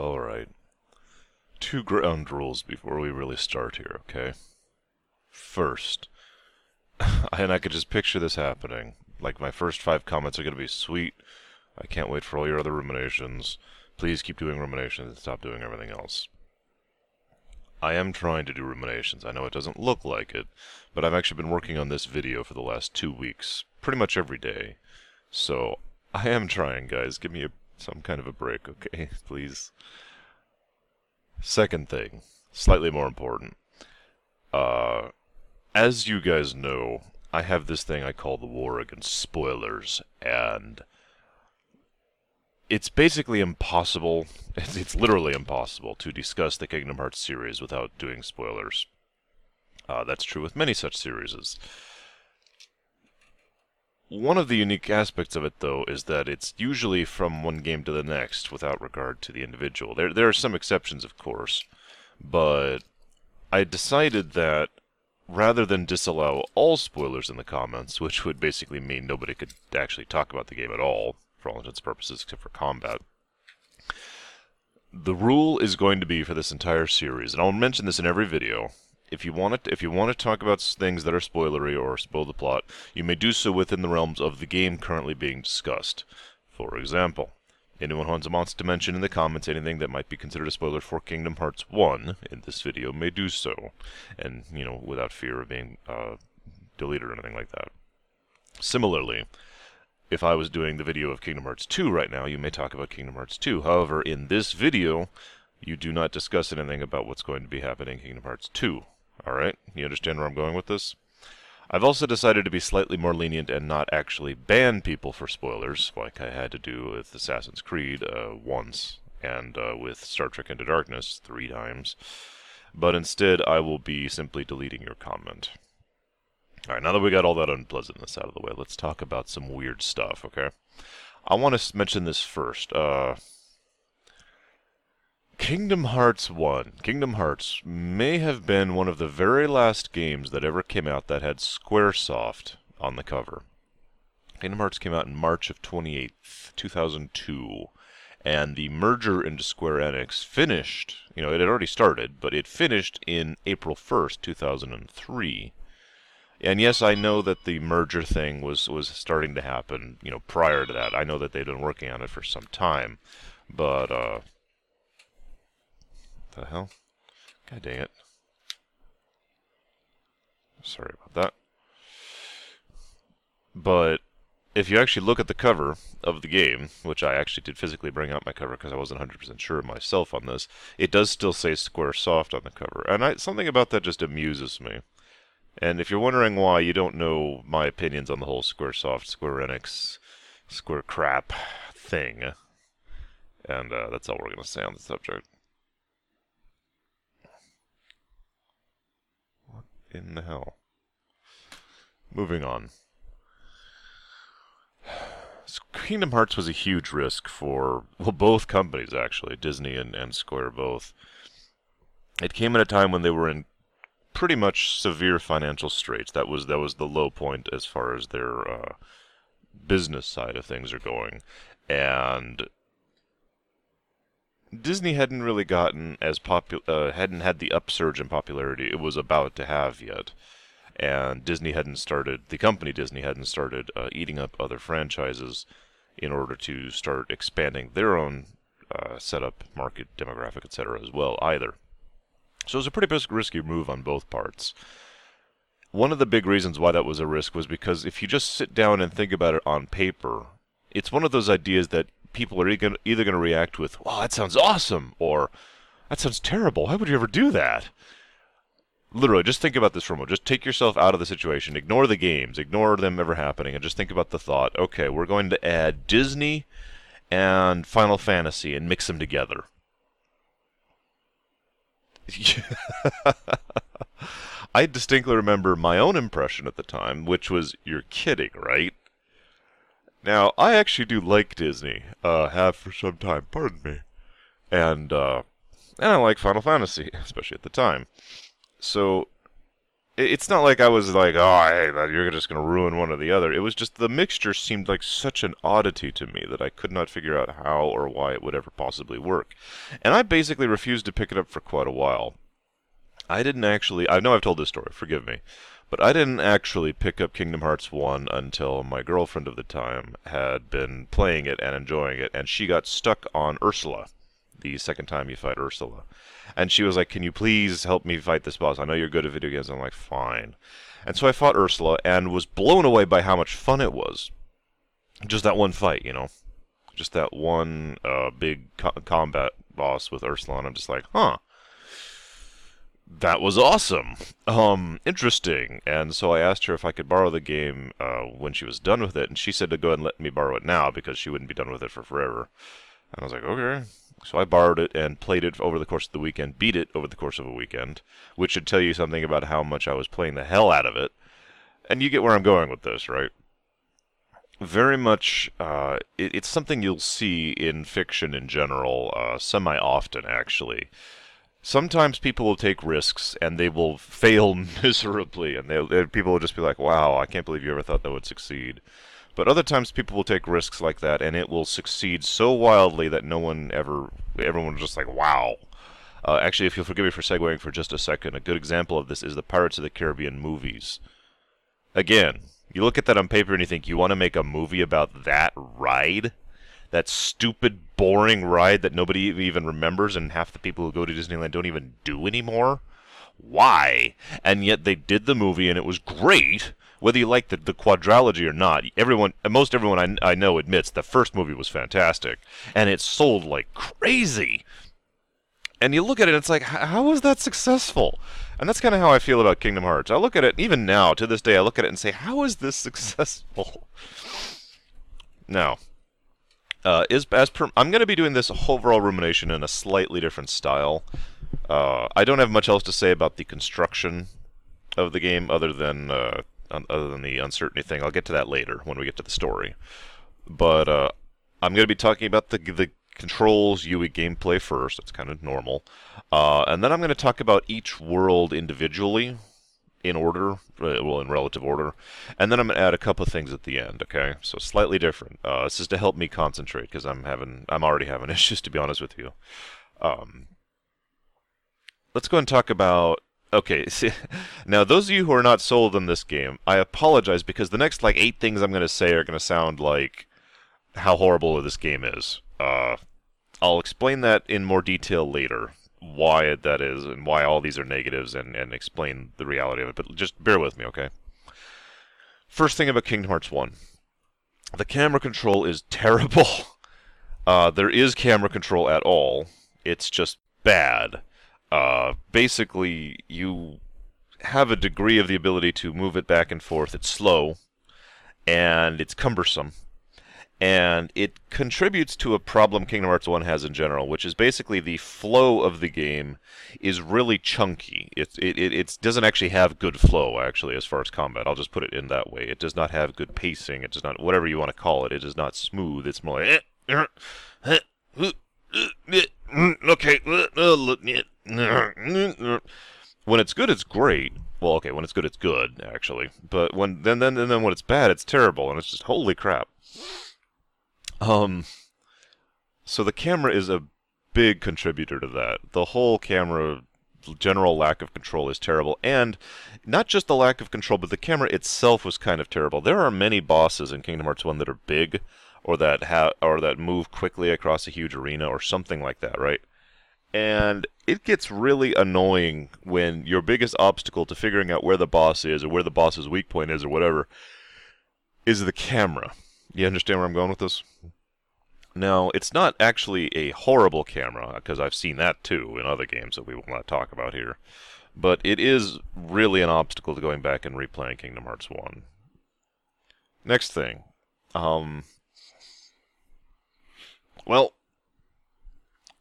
Alright. Two ground rules before we really start here, okay? First, and I could just picture this happening. Like, my first five comments are going to be sweet. I can't wait for all your other ruminations. Please keep doing ruminations and stop doing everything else. I am trying to do ruminations. I know it doesn't look like it, but I've actually been working on this video for the last two weeks, pretty much every day. So, I am trying, guys. Give me a, some kind of a break, okay? Please. Second thing, slightly more important. Uh, as you guys know, I have this thing I call the war against spoilers, and it's basically impossible, it's, it's literally impossible to discuss the Kingdom Hearts series without doing spoilers. Uh, that's true with many such series. One of the unique aspects of it, though, is that it's usually from one game to the next without regard to the individual. There, there are some exceptions, of course, but I decided that rather than disallow all spoilers in the comments, which would basically mean nobody could actually talk about the game at all, for all intents and purposes, except for combat. The rule is going to be for this entire series, and I'll mention this in every video. If you want to, if you want to talk about things that are spoilery or spoil the plot, you may do so within the realms of the game currently being discussed. For example, anyone who wants to mention in the comments anything that might be considered a spoiler for Kingdom Hearts 1 in this video may do so, and, you know, without fear of being uh, deleted or anything like that. Similarly, if I was doing the video of Kingdom Hearts 2 right now, you may talk about Kingdom Hearts 2. However, in this video, you do not discuss anything about what's going to be happening in Kingdom Hearts 2. Alright? You understand where I'm going with this? I've also decided to be slightly more lenient and not actually ban people for spoilers, like I had to do with Assassin's Creed uh, once, and uh, with Star Trek Into Darkness three times. But instead, I will be simply deleting your comment. Alright, now that we got all that unpleasantness out of the way, let's talk about some weird stuff, okay? I want to mention this first. Uh, Kingdom Hearts 1. Kingdom Hearts may have been one of the very last games that ever came out that had Squaresoft on the cover. Kingdom Hearts came out in March of 28, 2002, and the merger into Square Enix finished, you know, it had already started, but it finished in April 1st, 2003. And yes, I know that the merger thing was was starting to happen, you know, prior to that. I know that they'd been working on it for some time, but uh, the hell? God dang it! Sorry about that. But if you actually look at the cover of the game, which I actually did physically bring out my cover because I wasn't 100% sure myself on this, it does still say Squaresoft on the cover, and I, something about that just amuses me. And if you're wondering why you don't know my opinions on the whole Squaresoft, Square Enix, Square crap thing, and uh, that's all we're going to say on the subject. In the hell? Moving on. Kingdom Hearts was a huge risk for, well, both companies actually, Disney and, and Square both. It came at a time when they were in pretty much severe financial straits. That was that was the low point as far as their uh, business side of things are going, and Disney hadn't really gotten as popular, uh, hadn't had the upsurge in popularity it was about to have yet, and Disney hadn't started the company Disney hadn't started uh, eating up other franchises in order to start expanding their own uh, setup, market, demographic, etc. as well either. So it was a pretty risky move on both parts. One of the big reasons why that was a risk was because if you just sit down and think about it on paper, it's one of those ideas that people are either going to react with, wow, that sounds awesome, or that sounds terrible. Why would you ever do that? Literally, just think about this for a moment. Just take yourself out of the situation. Ignore the games. Ignore them ever happening. And just think about the thought, okay, we're going to add Disney and Final Fantasy and mix them together. I distinctly remember my own impression at the time, which was, "You're kidding, right?" Now, I actually do like Disney, uh, have for some time, pardon me, and uh, and I like Final Fantasy, especially at the time. So, it's not like I was like, oh, hey, you're just going to ruin one or the other. It was just the mixture seemed like such an oddity to me that I could not figure out how or why it would ever possibly work. And I basically refused to pick it up for quite a while. I didn't actually, I know I've told this story, forgive me, but I didn't actually pick up Kingdom Hearts 1 until my girlfriend of the time had been playing it and enjoying it, and she got stuck on Ursula the second time you fight Ursula. And she was like, Can you please help me fight this boss? I know you're good at video games. I'm like, Fine. And so I fought Ursula and was blown away by how much fun it was. Just that one fight, you know? Just that one uh, big co- combat boss with Ursula, and I'm just like, huh. That was awesome. Um, interesting. And so I asked her if I could borrow the game uh, when she was done with it, and she said to go ahead and let me borrow it now because she wouldn't be done with it for forever. And I was like, okay. So I borrowed it and played it over the course of the weekend, beat it over the course of a weekend, which should tell you something about how much I was playing the hell out of it. And you get where I'm going with this, right? Very much, uh, it, it's something you'll see in fiction in general, uh, semi often actually. Sometimes people will take risks and they will fail miserably, and they people will just be like, "Wow, I can't believe you ever thought that would succeed." But other times people will take risks like that and it will succeed so wildly that no one ever, everyone everyone's just like, wow. Uh, actually, if you'll forgive me for segueing for just a second, a good example of this is the Pirates of the Caribbean movies. Again, you look at that on paper and you think, you want to make a movie about that ride? That stupid, boring ride that nobody even remembers and half the people who go to Disneyland don't even do anymore? Why? And yet they did the movie and it was great whether you like the, the quadrilogy or not, everyone, most everyone I, I know admits the first movie was fantastic, and it sold like crazy. And you look at it, it's like, how was that successful? And that's kind of how I feel about Kingdom Hearts. I look at it, even now, to this day, I look at it and say, how is this successful? now, uh, is as per, I'm going to be doing this overall rumination in a slightly different style. Uh, I don't have much else to say about the construction of the game other than uh, other than the uncertainty thing. I'll get to that later when we get to the story. But uh, I'm going to be talking about the the controls, UE gameplay first. That's kind of normal, uh, and then I'm going to talk about each world individually, in order, uh, well, in relative order, and then I'm going to add a couple of things at the end. Okay, so slightly different. Uh, this is to help me concentrate because I'm having, I'm already having issues to be honest with you. Um, let's go and talk about Okay, see, now those of you who are not sold on this game, I apologize because the next like eight things I'm going to say are going to sound like how horrible this game is. Uh, I'll explain that in more detail later, why that is and why all these are negatives, and and explain the reality of it. But just bear with me, okay? First thing about Kingdom Hearts One, the camera control is terrible. Uh, there is camera control at all. It's just bad uh, basically you have a degree of the ability to move it back and forth. It's slow and it's cumbersome. And it contributes to a problem Kingdom Hearts 1 has in general, which is basically the flow of the game is really chunky. It, it, it, it doesn't actually have good flow, actually, as far as combat. I'll just put it in that way. It does not have good pacing. It does not, whatever you want to call it, it is not smooth. It's more like, okay, when it's good, it's great. Well, okay, when it's good, it's good actually. But when then then and then when it's bad, it's terrible, and it's just holy crap. Um, so the camera is a big contributor to that. The whole camera general lack of control is terrible and not just the lack of control but the camera itself was kind of terrible there are many bosses in kingdom hearts 1 that are big or that ha- or that move quickly across a huge arena or something like that, right? And it gets really annoying when your biggest obstacle to figuring out where the boss is or where the boss's weak point is or whatever is the camera. You understand where I'm going with this? Now, it's not actually a horrible camera, because I've seen that too in other games that we will not talk about here. But it is really an obstacle to going back and replaying Kingdom Hearts 1. Next thing. Um, well,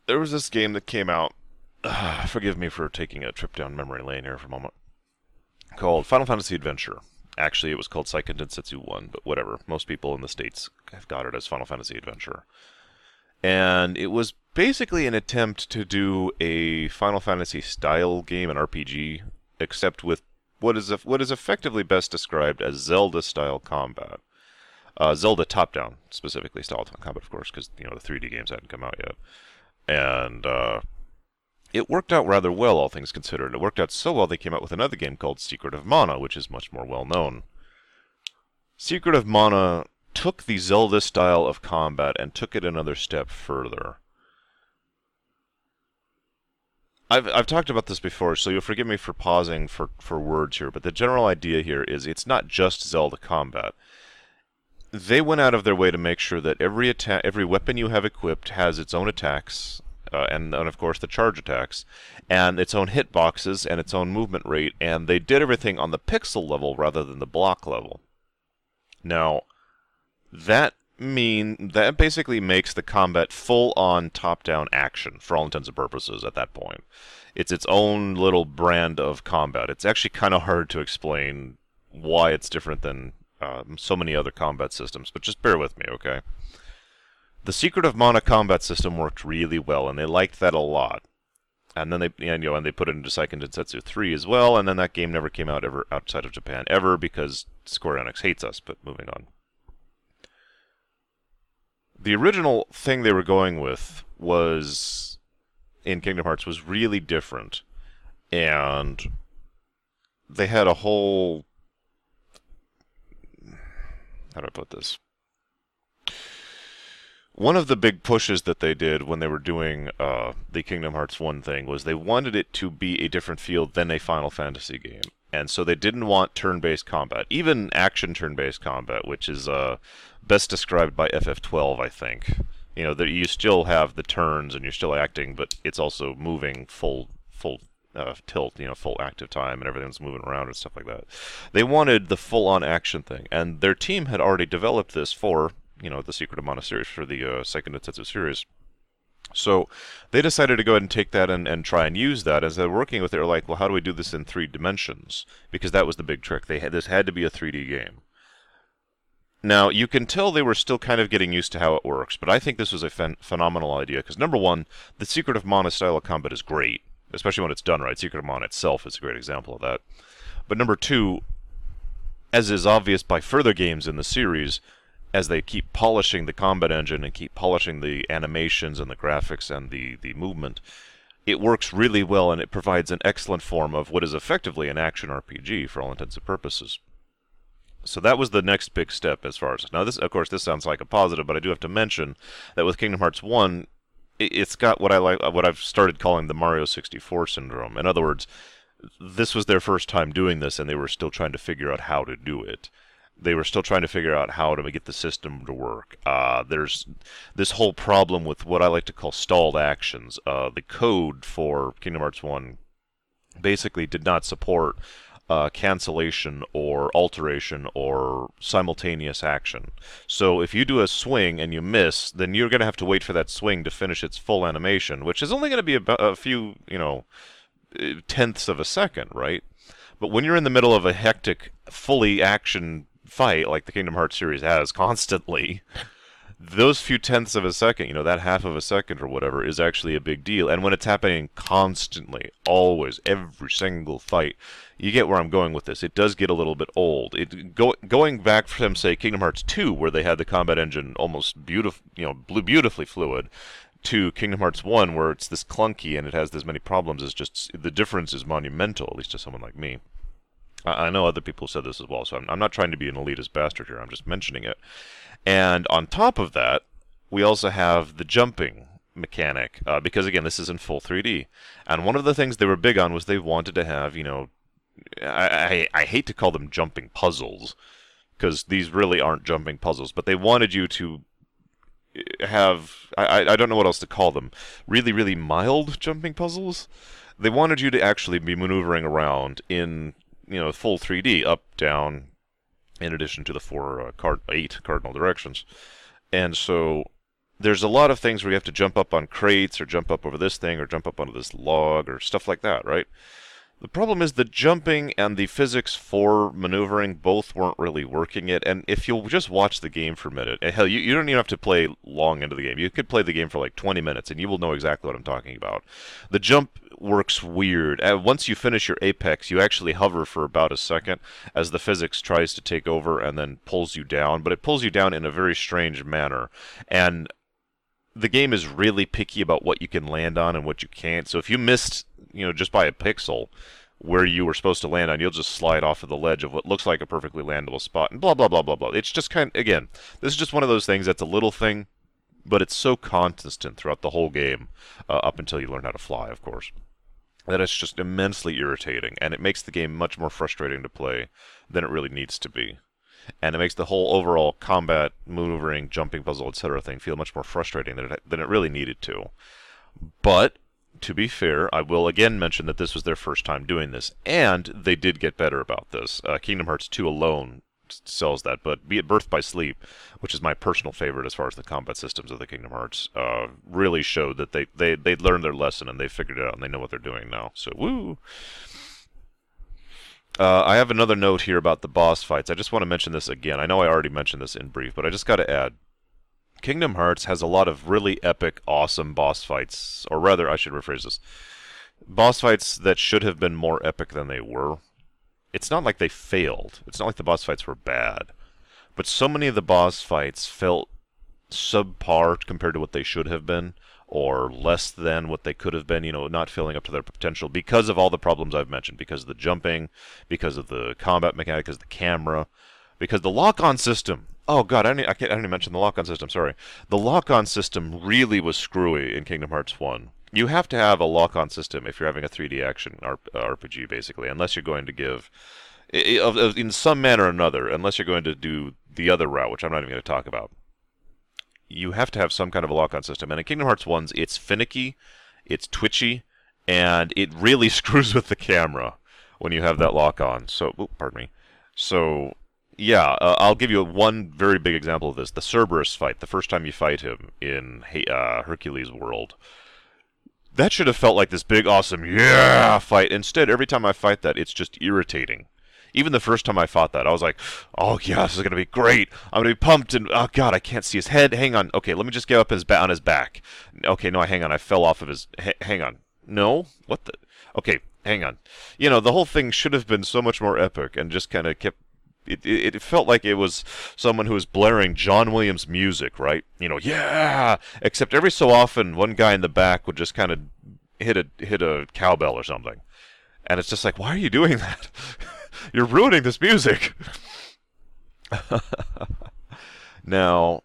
there was this game that came out. Uh, forgive me for taking a trip down memory lane here for a moment. Called Final Fantasy Adventure. Actually, it was called Seiken Densetsu 1, but whatever. Most people in the States have got it as Final Fantasy Adventure. And it was basically an attempt to do a Final Fantasy style game, an RPG, except with what is what is effectively best described as Zelda-style combat. Uh, Zelda top-down, specifically style combat, of course, because you know the 3D games hadn't come out yet, and uh, it worked out rather well, all things considered. It worked out so well they came out with another game called Secret of Mana, which is much more well known. Secret of Mana took the Zelda style of combat and took it another step further. I've I've talked about this before, so you'll forgive me for pausing for, for words here, but the general idea here is it's not just Zelda combat. They went out of their way to make sure that every attack, every weapon you have equipped has its own attacks, uh, and, and of course the charge attacks, and its own hitboxes and its own movement rate, and they did everything on the pixel level rather than the block level. Now, that mean that basically makes the combat full on top down action for all intents and purposes at that point. It's its own little brand of combat. It's actually kind of hard to explain why it's different than um, so many other combat systems, but just bear with me, okay? The Secret of Mana combat system worked really well, and they liked that a lot. And then they, and, you know, and they put it into Seiken Densetsu 3 as well, and then that game never came out ever outside of Japan ever because Square Enix hates us. But moving on the original thing they were going with was in Kingdom Hearts was really different, and they had a whole how do I put this? One of the big pushes that they did when they were doing uh, the Kingdom Hearts 1 thing was they wanted it to be a different feel than a Final Fantasy game. And so they didn't want turn based combat, even action turn based combat, which is uh, best described by FF12, I think. You know, that you still have the turns and you're still acting, but it's also moving full full uh, tilt, you know, full active time and everything's moving around and stuff like that. They wanted the full on action thing, and their team had already developed this for, you know, the Secret of Mana series, for the uh, Seiken Densetsu series. So they decided to go ahead and take that and, and try and use that. As they're working with it, they're like, well, how do we do this in three dimensions? Because that was the big trick. They had this had to be a 3D game. Now, you can tell they were still kind of getting used to how it works, but I think this was a phen- phenomenal idea because, number one, the Secret of Mana style of combat is great, especially when it's done right. Secret of Mana itself is a great example of that. But number two, as is obvious by further games in the series, as they keep polishing the combat engine and keep polishing the animations and the graphics and the, the movement, it works really well and it provides an excellent form of what is effectively an action RPG for all intents and purposes. So that was the next big step as far as now. This, of course, this sounds like a positive, but I do have to mention that with Kingdom Hearts One, it, it's got what I like, what I've started calling the Mario 64 syndrome. In other words, this was their first time doing this, and they were still trying to figure out how to do it. They were still trying to figure out how to get the system to work. Uh, there's this whole problem with what I like to call stalled actions. Uh, the code for Kingdom Hearts One basically did not support uh, cancellation or alteration or simultaneous action. So if you do a swing and you miss, then you're going to have to wait for that swing to finish its full animation, which is only going to be a few, you know, tenths of a second, right? But when you're in the middle of a hectic, fully action fight like the Kingdom Hearts series has constantly, those few tenths of a second, you know, that half of a second or whatever, is actually a big deal. And when it's happening constantly, always, every single fight, you get where I'm going with this. It does get a little bit old. It go, going back from say Kingdom Hearts 2, where they had the combat engine almost beautiful, you know, beautifully fluid, to Kingdom Hearts 1, where it's this clunky and it has this many problems, is just the difference is monumental, at least to someone like me. I, I know other people said this as well, so I'm, I'm not trying to be an elitist bastard here. I'm just mentioning it. And on top of that, we also have the jumping mechanic uh, because again this is in full 3D and one of the things they were big on was they wanted to have you know I, I, I hate to call them jumping puzzles because these really aren't jumping puzzles, but they wanted you to have I, I don't know what else to call them really really mild jumping puzzles. They wanted you to actually be maneuvering around in you know full 3D up down in addition to the four uh, card eight cardinal directions, and so there's a lot of things where you have to jump up on crates or jump up over this thing or jump up onto this log or stuff like that, right? The problem is the jumping and the physics for maneuvering both weren't really working it. And if you'll just watch the game for a minute, and hell, you, you don't even have to play long into the game. You could play the game for like 20 minutes and you will know exactly what I'm talking about. The jump works weird. Uh, once you finish your apex, you actually hover for about a second as the physics tries to take over and then pulls you down, but it pulls you down in a very strange manner. And the game is really picky about what you can land on and what you can't. So if you missed, you know, just by a pixel where you were supposed to land on, you'll just slide off of the ledge of what looks like a perfectly landable spot and blah blah blah blah blah. It's just kind of, again, this is just one of those things that's a little thing, but it's so consistent throughout the whole game uh, up until you learn how to fly, of course. That it's just immensely irritating, and it makes the game much more frustrating to play than it really needs to be and it makes the whole overall combat, maneuvering, jumping puzzle, etc. thing feel much more frustrating than it, than it really needed to. But to be fair, I will again mention that this was their first time doing this, and they did get better about this. Uh, Kingdom Hearts 2 alone sells that, but be it Birth by Sleep, which is my personal favorite as far as the combat systems of the Kingdom Hearts, uh, really showed that they they they learned their lesson and they figured it out and they know what they're doing now. So woo. Uh, I have another note here about the boss fights. I just want to mention this again. I know I already mentioned this in brief, but I just got to add. Kingdom Hearts has a lot of really epic, awesome boss fights, or rather, I should rephrase this. Boss fights that should have been more epic than they were. It's not like they failed. It's not like the boss fights were bad. But so many of the boss fights felt subpar compared to what they should have been or less than what they could have been, you know, not filling up to their potential because of all the problems I've mentioned, because of the jumping, because of the combat mechanic, because of the camera, because the lock-on system. Oh god, I didn't, I, can't, I didn't mention the lock-on system. Sorry, the lock-on system really was screwy in Kingdom Hearts One. You have to have a lock-on system if you're having a 3D action RPG, uh, basically, unless you're going to give, in some manner or another, unless you're going to do the other route, which I'm not even going to talk about you have to have some kind of a lock-on system. And in Kingdom Hearts 1's, it's finicky, it's twitchy, and it really screws with the camera when you have that lock-on. So, oops, pardon me. So, yeah, uh, I'll give you one very big example of this. The Cerberus fight, the first time you fight him in uh, Hercules World. That should have felt like this big, awesome, yeah fight. Instead, every time I fight that, it's just irritating. Even the first time I fought that, I was like, "Oh yeah, this is gonna be great. I'm gonna be pumped." And oh god, I can't see his head. Hang on. Okay, let me just get up his ba- on his back. Okay, no, hang on. I fell off of his. H- hang on. No, what the? Okay, hang on. You know, the whole thing should have been so much more epic and just kind of kept. It, it, it felt like it was someone who was blaring John Williams music, right? You know, yeah. Except every so often, one guy in the back would just kind of hit a hit a cowbell or something, and it's just like, why are you doing that? You're ruining this music. now,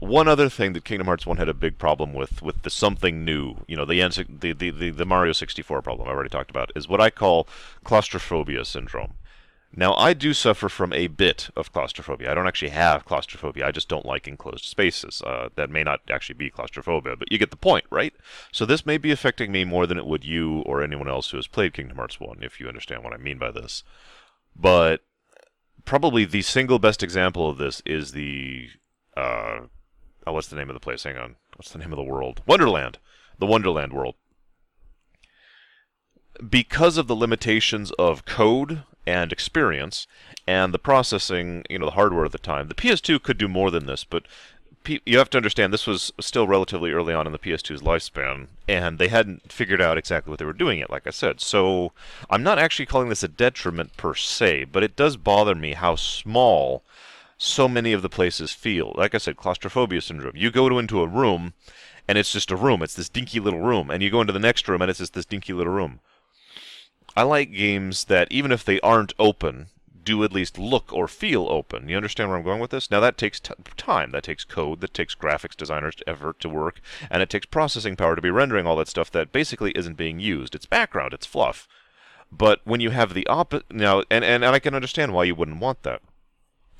one other thing that Kingdom Hearts 1 had a big problem with, with the something new, you know, the, the, the, the, Mario 64 problem I've already talked about, is what I call claustrophobia syndrome. Now, I do suffer from a bit of claustrophobia. I don't actually have claustrophobia. I just don't like enclosed spaces. Uh, that may not actually be claustrophobia, but you get the point, right? So this may be affecting me more than it would you or anyone else who has played Kingdom Hearts 1, if you understand what I mean by this. But probably the single best example of this is the. Uh, oh, what's the name of the place? Hang on. What's the name of the world? Wonderland. The Wonderland world because of the limitations of code and experience and the processing, you know, the hardware at the time. The PS2 could do more than this, but you have to understand this was still relatively early on in the PS2's lifespan, and they hadn't figured out exactly what they were doing yet, like I said. So I'm not actually calling this a detriment per se, but it does bother me how small so many of the places feel. Like I said, claustrophobia syndrome. You go into a room, and it's just a room. It's this dinky little room, and you go into the next room, and it's just this dinky little room. I like games that, even if they aren't open, do at least look or feel open. You understand where I'm going with this? Now that takes t- time, that takes code, that takes graphics designers effort to work, and it takes processing power to be rendering all that stuff that basically isn't being used. It's background, it's fluff. But when you have the opposite now, and, and, and I can understand why you wouldn't want that.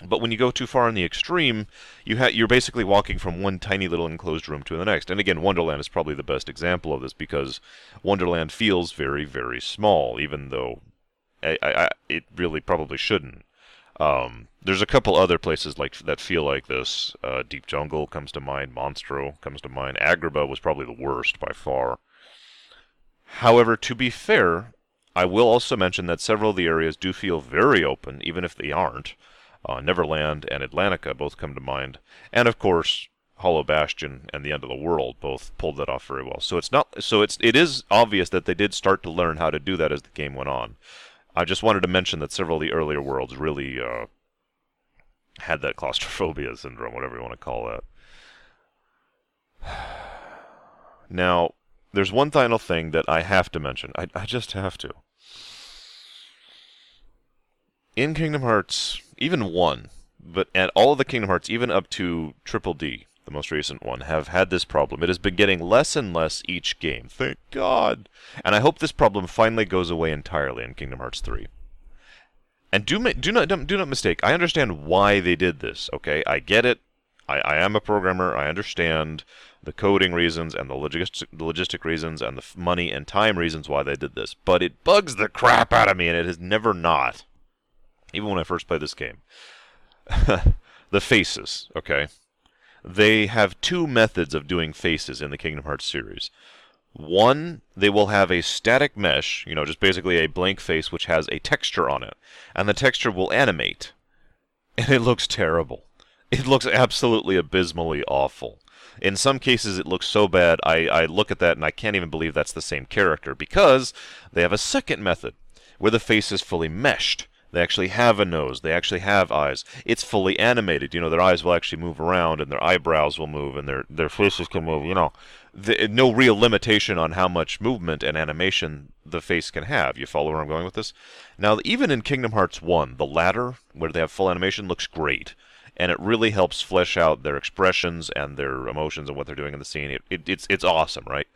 But when you go too far in the extreme, you ha- you're basically walking from one tiny little enclosed room to the next. And again, Wonderland is probably the best example of this because Wonderland feels very, very small, even though I, I, it really probably shouldn't. Um, there's a couple other places like that feel like this. Uh, Deep Jungle comes to mind. Monstro comes to mind. Agrabah was probably the worst by far. However, to be fair, I will also mention that several of the areas do feel very open, even if they aren't. Uh, Neverland and Atlantica both come to mind. And of course, Hollow Bastion and the End of the World both pulled that off very well. So it's not so it's it is obvious that they did start to learn how to do that as the game went on. I just wanted to mention that several of the earlier worlds really uh, had that claustrophobia syndrome, whatever you want to call that. Now, there's one final thing that I have to mention. I, I just have to. In Kingdom Hearts, even 1, but at all of the Kingdom Hearts, even up to Triple D, the most recent one, have had this problem. It has been getting less and less each game. Thank God. And I hope this problem finally goes away entirely in Kingdom Hearts 3. And do do not do not mistake. I understand why they did this. Okay, I get it. I, I am a programmer. I understand the coding reasons and the logistic, the logistic reasons and the money and time reasons why they did this. But it bugs the crap out of me, and it has never not. Even when I first played this game. the faces, okay? They have two methods of doing faces in the Kingdom Hearts series. One, they will have a static mesh, you know, just basically a blank face which has a texture on it. And the texture will animate. And it looks terrible. It looks absolutely abysmally awful. In some cases, it looks so bad, I, I look at that and I can't even believe that's the same character because they have a second method where the face is fully meshed. They actually have a nose. They actually have eyes. It's fully animated. You know, their eyes will actually move around, and their eyebrows will move, and their their faces can move. You know, the, no real limitation on how much movement and animation the face can have. You follow where I'm going with this? Now, even in Kingdom Hearts 1, the latter, where they have full animation, looks great and it really helps flesh out their expressions and their emotions and what they're doing in the scene. It, it, it's it's awesome, right?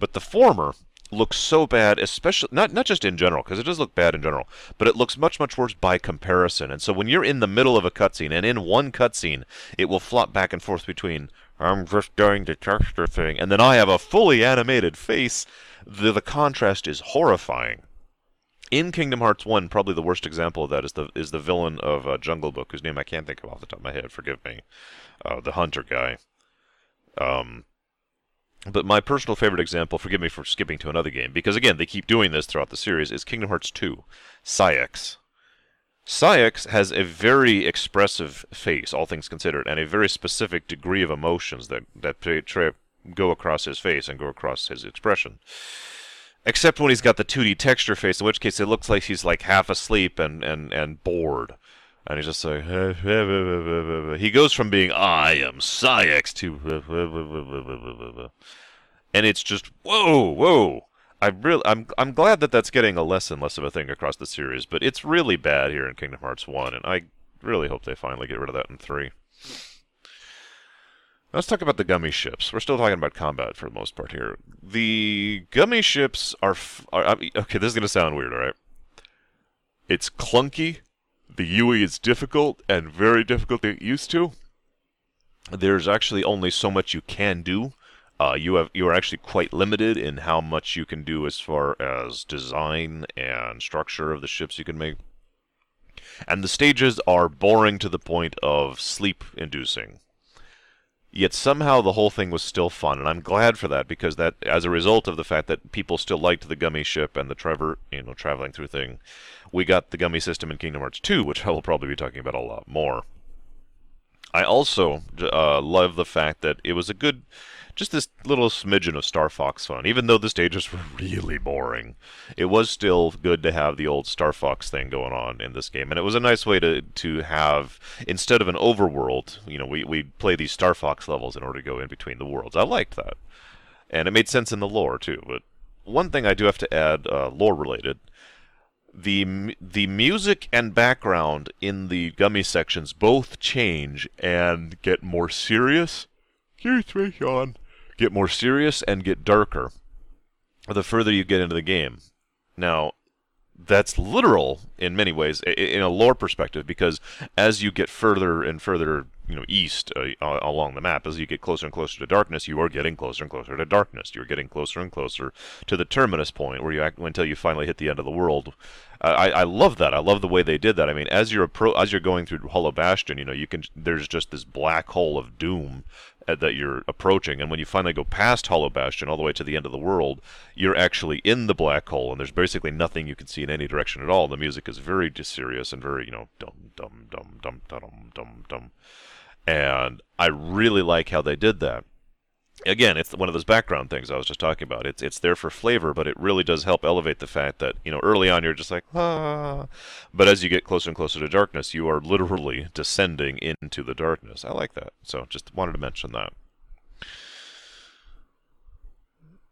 But the former looks so bad, especially not not just in general, because it does look bad in general, but it looks much much worse by comparison. And so when you're in the middle of a cutscene, and in one cutscene, it will flop back and forth between I'm just doing the texture thing, and then I have a fully animated face. The the contrast is horrifying in Kingdom Hearts One, probably the worst example of that is the is the villain of uh, Jungle Book, whose name I can't think of off the top of my head. Forgive me, uh, the hunter guy. Um, but my personal favorite example, forgive me for skipping to another game, because again they keep doing this throughout the series, is Kingdom Hearts Two, Saïx. Saïx has a very expressive face, all things considered, and a very specific degree of emotions that that go across his face and go across his expression. Except when he's got the 2D texture face, in which case it looks like he's like half asleep and, and, and bored. And he's just like, he goes from being, I am Saïx to, and it's just, whoa, whoa. I really, I'm, I'm glad that that's getting a less and less of a thing across the series, but it's really bad here in Kingdom Hearts 1, and I really hope they finally get rid of that in 3. Let's talk about the gummy ships. We're still talking about combat for the most part here. The gummy ships are, f- are okay. This is gonna sound weird, all right? It's clunky. The UE is difficult and very difficult to get used to. There's actually only so much you can do. Uh, you have you are actually quite limited in how much you can do as far as design and structure of the ships you can make. And the stages are boring to the point of sleep-inducing. Yet somehow the whole thing was still fun, and I'm glad for that because that, as a result of the fact that people still liked the gummy ship and the Trevor, you know, traveling through thing, we got the gummy system in Kingdom Hearts 2, which I will probably be talking about a lot more. I also uh, love the fact that it was a good just this little smidgen of Star Fox fun. Even though the stages were really boring, it was still good to have the old Star Fox thing going on in this game, and it was a nice way to to have instead of an overworld, you know, we we play these Star Fox levels in order to go in between the worlds. I liked that, and it made sense in the lore too. But one thing I do have to add, uh, lore related. The the music and background in the gummy sections both change and get more serious. Me, Sean get more serious and get darker the further you get into the game. Now, that's literal in many ways in a lore perspective because as you get further and further you know east uh, along the map as you get closer and closer to darkness you are getting closer and closer to darkness you're getting closer and closer to the terminus point where you act until you finally hit the end of the world I, I love that I love the way they did that I mean as you're appro- as you're going through Hollow Bastion you know you can there's just this black hole of doom uh, that you're approaching. And when you finally go past Hollow Bastion all the way to the end of the world, you're actually in the black hole, and there's basically nothing you can see in any direction at all. The music is very serious and very, you know, dum dum dum dum dum dum dum. And I really like how they did that. Again, it's one of those background things I was just talking about. It's it's there for flavor, but it really does help elevate the fact that you know early on you're just like ah, but as you get closer and closer to darkness, you are literally descending into the darkness. I like that, so just wanted to mention that.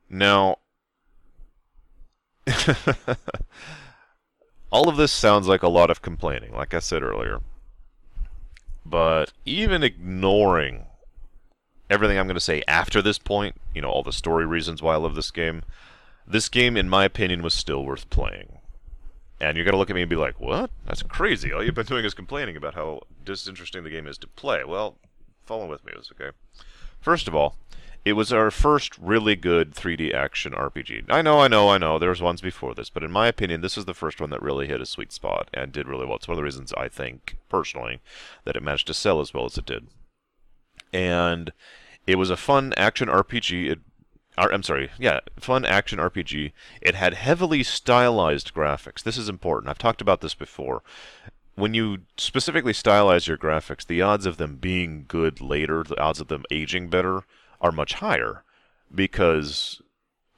Now, all of this sounds like a lot of complaining, like I said earlier. But even ignoring everything I'm going to say after this point, you know, all the story reasons why I love this game, this game, in my opinion, was still worth playing. And you're going to look at me and be like, what? That's crazy. All you've been doing is complaining about how disinteresting the game is to play. Well, follow with me, it's okay. First of all, it was our first really good 3D action RPG. I know, I know, I know, there was ones before this, but in my opinion, this is the first one that really hit a sweet spot and did really well. It's one of the reasons I think, personally, that it managed to sell as well as it did. And it was a fun action RPG. It, uh, I'm sorry, yeah, fun action RPG. It had heavily stylized graphics. This is important. I've talked about this before when you specifically stylize your graphics, the odds of them being good later, the odds of them aging better, are much higher because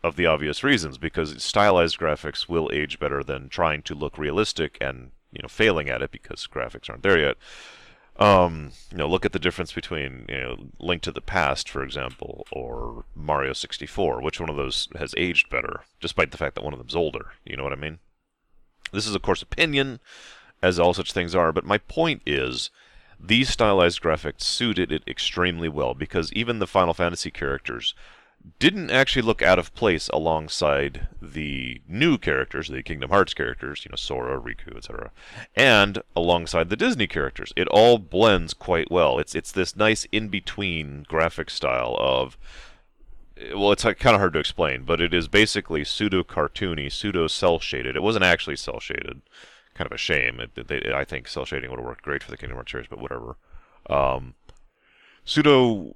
of the obvious reasons because stylized graphics will age better than trying to look realistic and you know failing at it because graphics aren't there yet. Um, you know look at the difference between you know link to the past for example or mario 64 which one of those has aged better despite the fact that one of them's older? You know what i mean? This is of course opinion as all such things are but my point is these stylized graphics suited it extremely well because even the Final Fantasy characters didn't actually look out of place alongside the new characters, the Kingdom Hearts characters, you know, Sora, Riku, etc., and alongside the Disney characters. It all blends quite well. It's it's this nice in-between graphic style of well, it's kind of hard to explain, but it is basically pseudo cartoony, pseudo cel shaded. It wasn't actually cel shaded kind of a shame. It, they, I think cel shading would have worked great for the Kingdom Hearts series, but whatever. Um, pseudo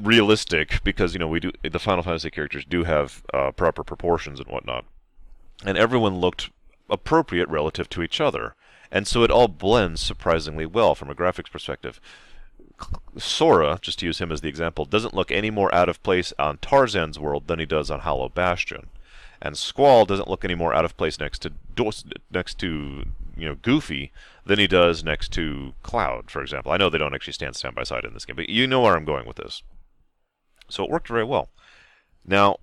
realistic because you know we do the Final Fantasy characters do have uh, proper proportions and whatnot, and everyone looked appropriate relative to each other, and so it all blends surprisingly well from a graphics perspective. Sora, just to use him as the example, doesn't look any more out of place on Tarzan's world than he does on Hollow Bastion and Squall doesn't look any more out of place next to next to you know Goofy than he does next to Cloud, for example. I know they don't actually stand side by side in this game, but you know where I'm going with this. So it worked very well. Now,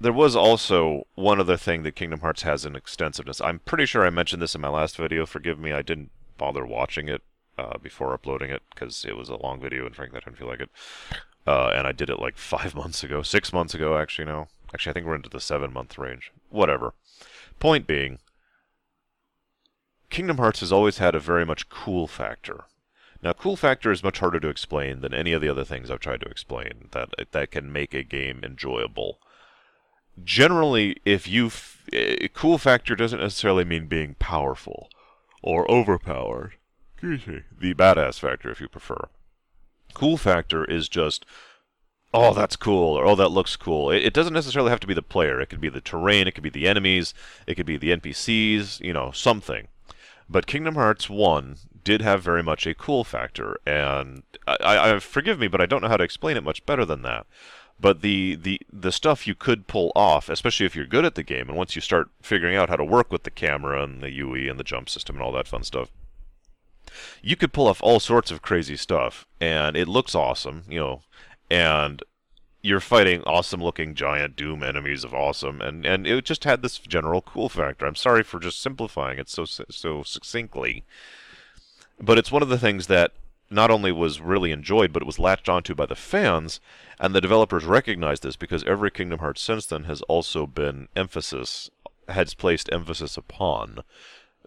there was also one other thing that Kingdom Hearts has in extensiveness. I'm pretty sure I mentioned this in my last video. Forgive me, I didn't bother watching it uh, before uploading it because it was a long video and frankly I didn't feel like it. Uh, and I did it like five months ago, six months ago actually now. Actually, I think we're into the seven month range. Whatever. Point being, Kingdom Hearts has always had a very much cool factor. Now, cool factor is much harder to explain than any of the other things I've tried to explain that that can make a game enjoyable. Generally, if you f- eh, cool factor doesn't necessarily mean being powerful or overpowered. Excuse me. The badass factor, if you prefer. Cool factor is just oh, that's cool, or oh, that looks cool. It, it, doesn't necessarily have to be the player. It could be the terrain, it could be the enemies, it could be the NPCs, you know, something. But Kingdom Hearts 1 did have very much a cool factor, and I, I forgive me, but I don't know how to explain it much better than that. But the, the, the stuff you could pull off, especially if you're good at the game, and once you start figuring out how to work with the camera and the UE and the jump system and all that fun stuff, you could pull off all sorts of crazy stuff, and it looks awesome, you know, and you're fighting awesome looking giant doom enemies of awesome and and it just had this general cool factor i'm sorry for just simplifying it so so succinctly but it's one of the things that not only was really enjoyed but it was latched onto by the fans and the developers recognized this because every kingdom hearts since then has also been emphasis has placed emphasis upon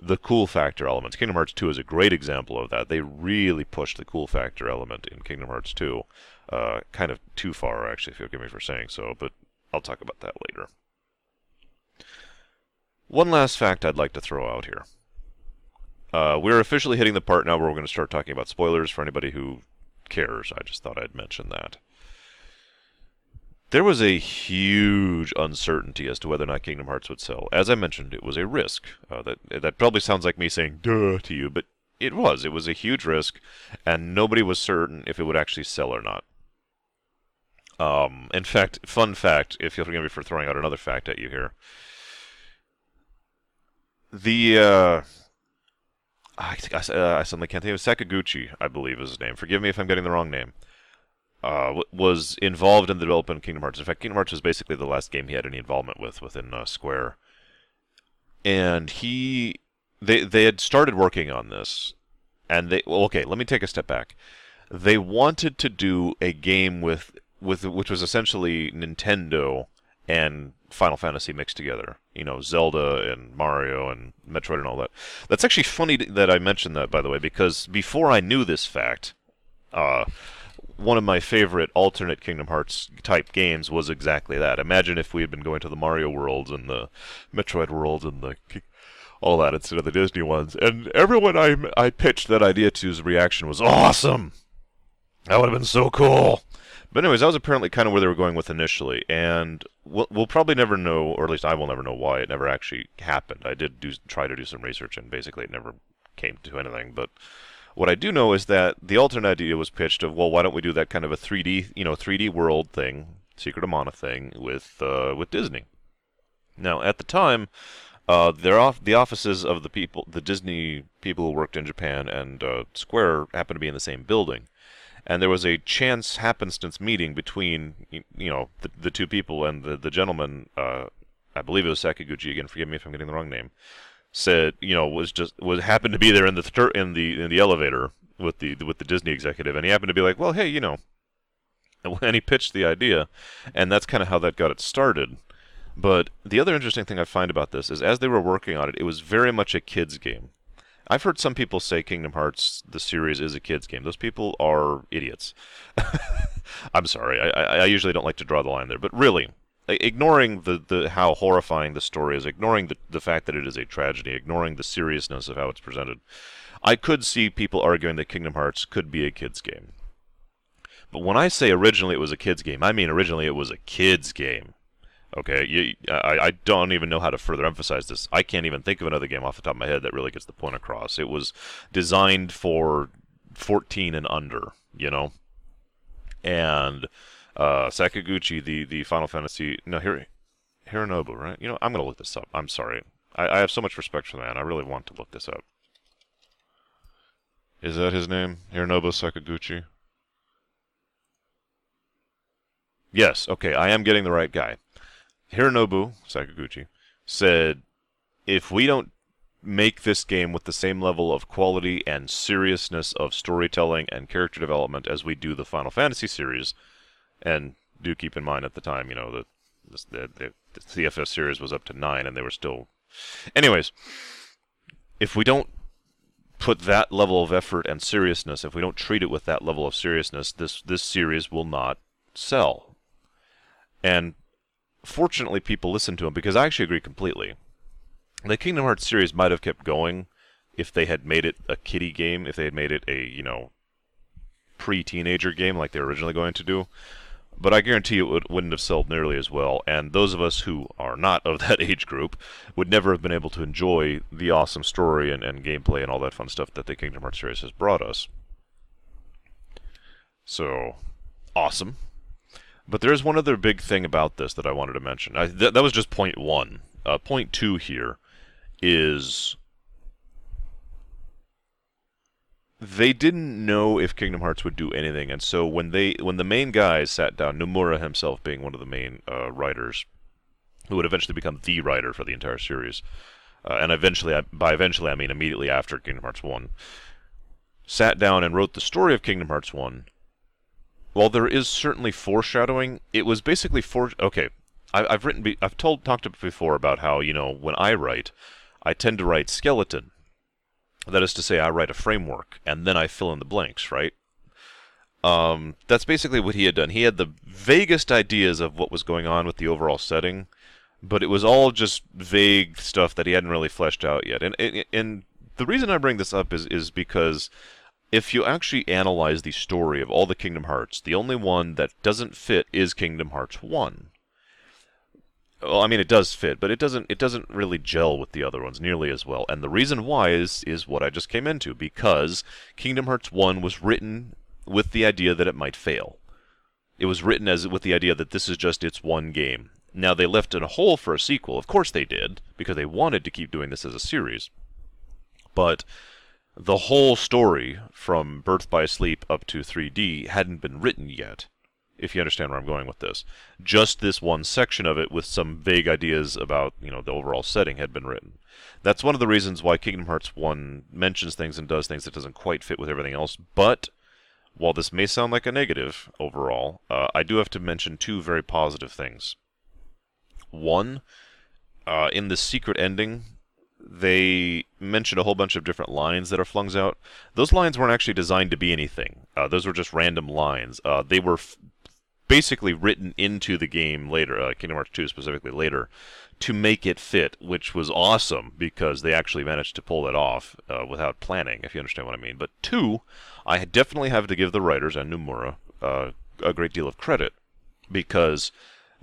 the cool factor elements. Kingdom Hearts 2 is a great example of that. They really pushed the cool factor element in Kingdom Hearts 2. Uh, kind of too far, actually, if you'll give me for saying so, but I'll talk about that later. One last fact I'd like to throw out here. Uh, we're officially hitting the part now where we're going to start talking about spoilers for anybody who cares. I just thought I'd mention that. There was a huge uncertainty as to whether or not Kingdom Hearts would sell. As I mentioned, it was a risk. Uh, that that probably sounds like me saying "duh" to you, but it was. It was a huge risk, and nobody was certain if it would actually sell or not. Um, in fact, fun fact, if you'll forgive me for throwing out another fact at you here. The, uh, I, I, I suddenly can't think of Sakaguchi, I believe is his name. Forgive me if I'm getting the wrong name. Uh, was involved in the development of Kingdom Hearts. In fact, Kingdom Hearts was basically the last game he had any involvement with within uh, Square. And he, they, they had started working on this, and they, well, okay, let me take a step back. They wanted to do a game with with which was essentially Nintendo and Final Fantasy mixed together. You know, Zelda and Mario and Metroid and all that. That's actually funny that I mentioned that, by the way, because before I knew this fact, uh, one of my favorite alternate Kingdom Hearts type games was exactly that. Imagine if we had been going to the Mario worlds and the Metroid worlds and the all that instead of the Disney ones. And everyone I I pitched that idea to's reaction was awesome. That would have been so cool. But anyways, that was apparently kind of where they were going with initially, and we'll, we'll probably never know, or at least I will never know why it never actually happened. I did do try to do some research, and basically it never came to anything. But what I do know is that the alternate idea was pitched of, well, why don't we do that kind of a 3D, you know, 3D world thing, Secret of Mana thing with uh, with Disney? Now, at the time, uh, they're off the offices of the people, the Disney people who worked in Japan and uh, Square happened to be in the same building and there was a chance happenstance meeting between you know the, the two people and the the gentleman uh, I believe it was Sakaguchi again forgive me if I'm getting the wrong name said you know was just was happened to be there in the in the in the elevator with the with the Disney executive. And he happened to be like well hey you know and he pitched the idea. And that's kind of how that got it started. But the other interesting thing I find about this is as they were working on it it was very much a kids game I've heard some people say Kingdom Hearts, the series, is a kid's game. Those people are idiots. I'm sorry. I, I, usually don't like to draw the line there, but really, ignoring the, the how horrifying the story is, ignoring the, the fact that it is a tragedy, ignoring the seriousness of how it's presented, I could see people arguing that Kingdom Hearts could be a kid's game. But when I say originally it was a kid's game, I mean originally it was a kid's game. Okay, you, I, I don't even know how to further emphasize this. I can't even think of another game off the top of my head that really gets the point across. It was designed for 14 and under, you know? And uh, Sakaguchi, the, the Final Fantasy. No, here, Hironobu, right? You know, I'm going to look this up. I'm sorry. I, I have so much respect for the man. I really want to look this up. Is that his name? Hironobu Sakaguchi? Yes, okay, I am getting the right guy. Hironobu Sakaguchi said, if we don't make this game with the same level of quality and seriousness of storytelling and character development as we do the Final Fantasy series, and do keep in mind at the time, you know, the, the, the CFS series was up to nine and they were still. Anyways, if we don't put that level of effort and seriousness, if we don't treat it with that level of seriousness, this this series will not sell. And fortunately, people listen to him because I actually agree completely. The Kingdom Hearts series might have kept going if they had made it a kiddie game, if they had made it a, you know, pre-teenager game like they were originally going to do. But I guarantee you it would, wouldn't have sold nearly as well, and those of us who are not of that age group would never have been able to enjoy the awesome story and, and gameplay and all that fun stuff that the Kingdom Hearts series has brought us. So, awesome. But there's one other big thing about this that I wanted to mention. I, th- that was just point one. Uh, point two here is they didn't know if Kingdom Hearts would do anything, and so when they when the main guys sat down, Nomura himself being one of the main uh, writers, who would eventually become the writer for the entire series, uh, and eventually, by eventually I mean immediately after Kingdom Hearts One, sat down and wrote the story of Kingdom Hearts One while there is certainly foreshadowing, it was basically for okay. I, have written, be, I've told, talked before about how you know when I write, I tend to write skeleton. That is to say, I write a framework and then I fill in the blanks, right? Um, that's basically what he had done. He had the vaguest ideas of what was going on with the overall setting, but it was all just vague stuff that he hadn't really fleshed out yet. And and, and the reason I bring this up is is because if you actually analyze the story of all the Kingdom Hearts, the only one that doesn't fit is Kingdom Hearts 1. well, I mean, it does fit, but it doesn't. It doesn't really gel with the other ones nearly as well. And the reason why is is what I just came into because Kingdom Hearts One was written with the idea that it might fail. It was written as with the idea that this is just its one game. Now they left in a hole for a sequel. Of course they did because they wanted to keep doing this as a series. But the whole story from Birth by Sleep up to 3D hadn't been written yet if you understand where I'm going with this. Just this one section of it with some vague ideas about, you know, the overall setting had been written. That's one of the reasons why Kingdom Hearts 1 mentions things and does things that doesn't quite fit with everything else, but while this may sound like a negative overall, uh, I do have to mention two very positive things. One, uh, in the secret ending, they mentioned a whole bunch of different lines that are flung out. Those lines weren't actually designed to be anything. Uh, those were just random lines. Uh, they were f- basically written into the game later, uh, Kingdom Hearts 2 specifically later, to make it fit, which was awesome because they actually managed to pull it off uh, without planning, if you understand what I mean. But two, I definitely have to give the writers and Nomura uh, a great deal of credit because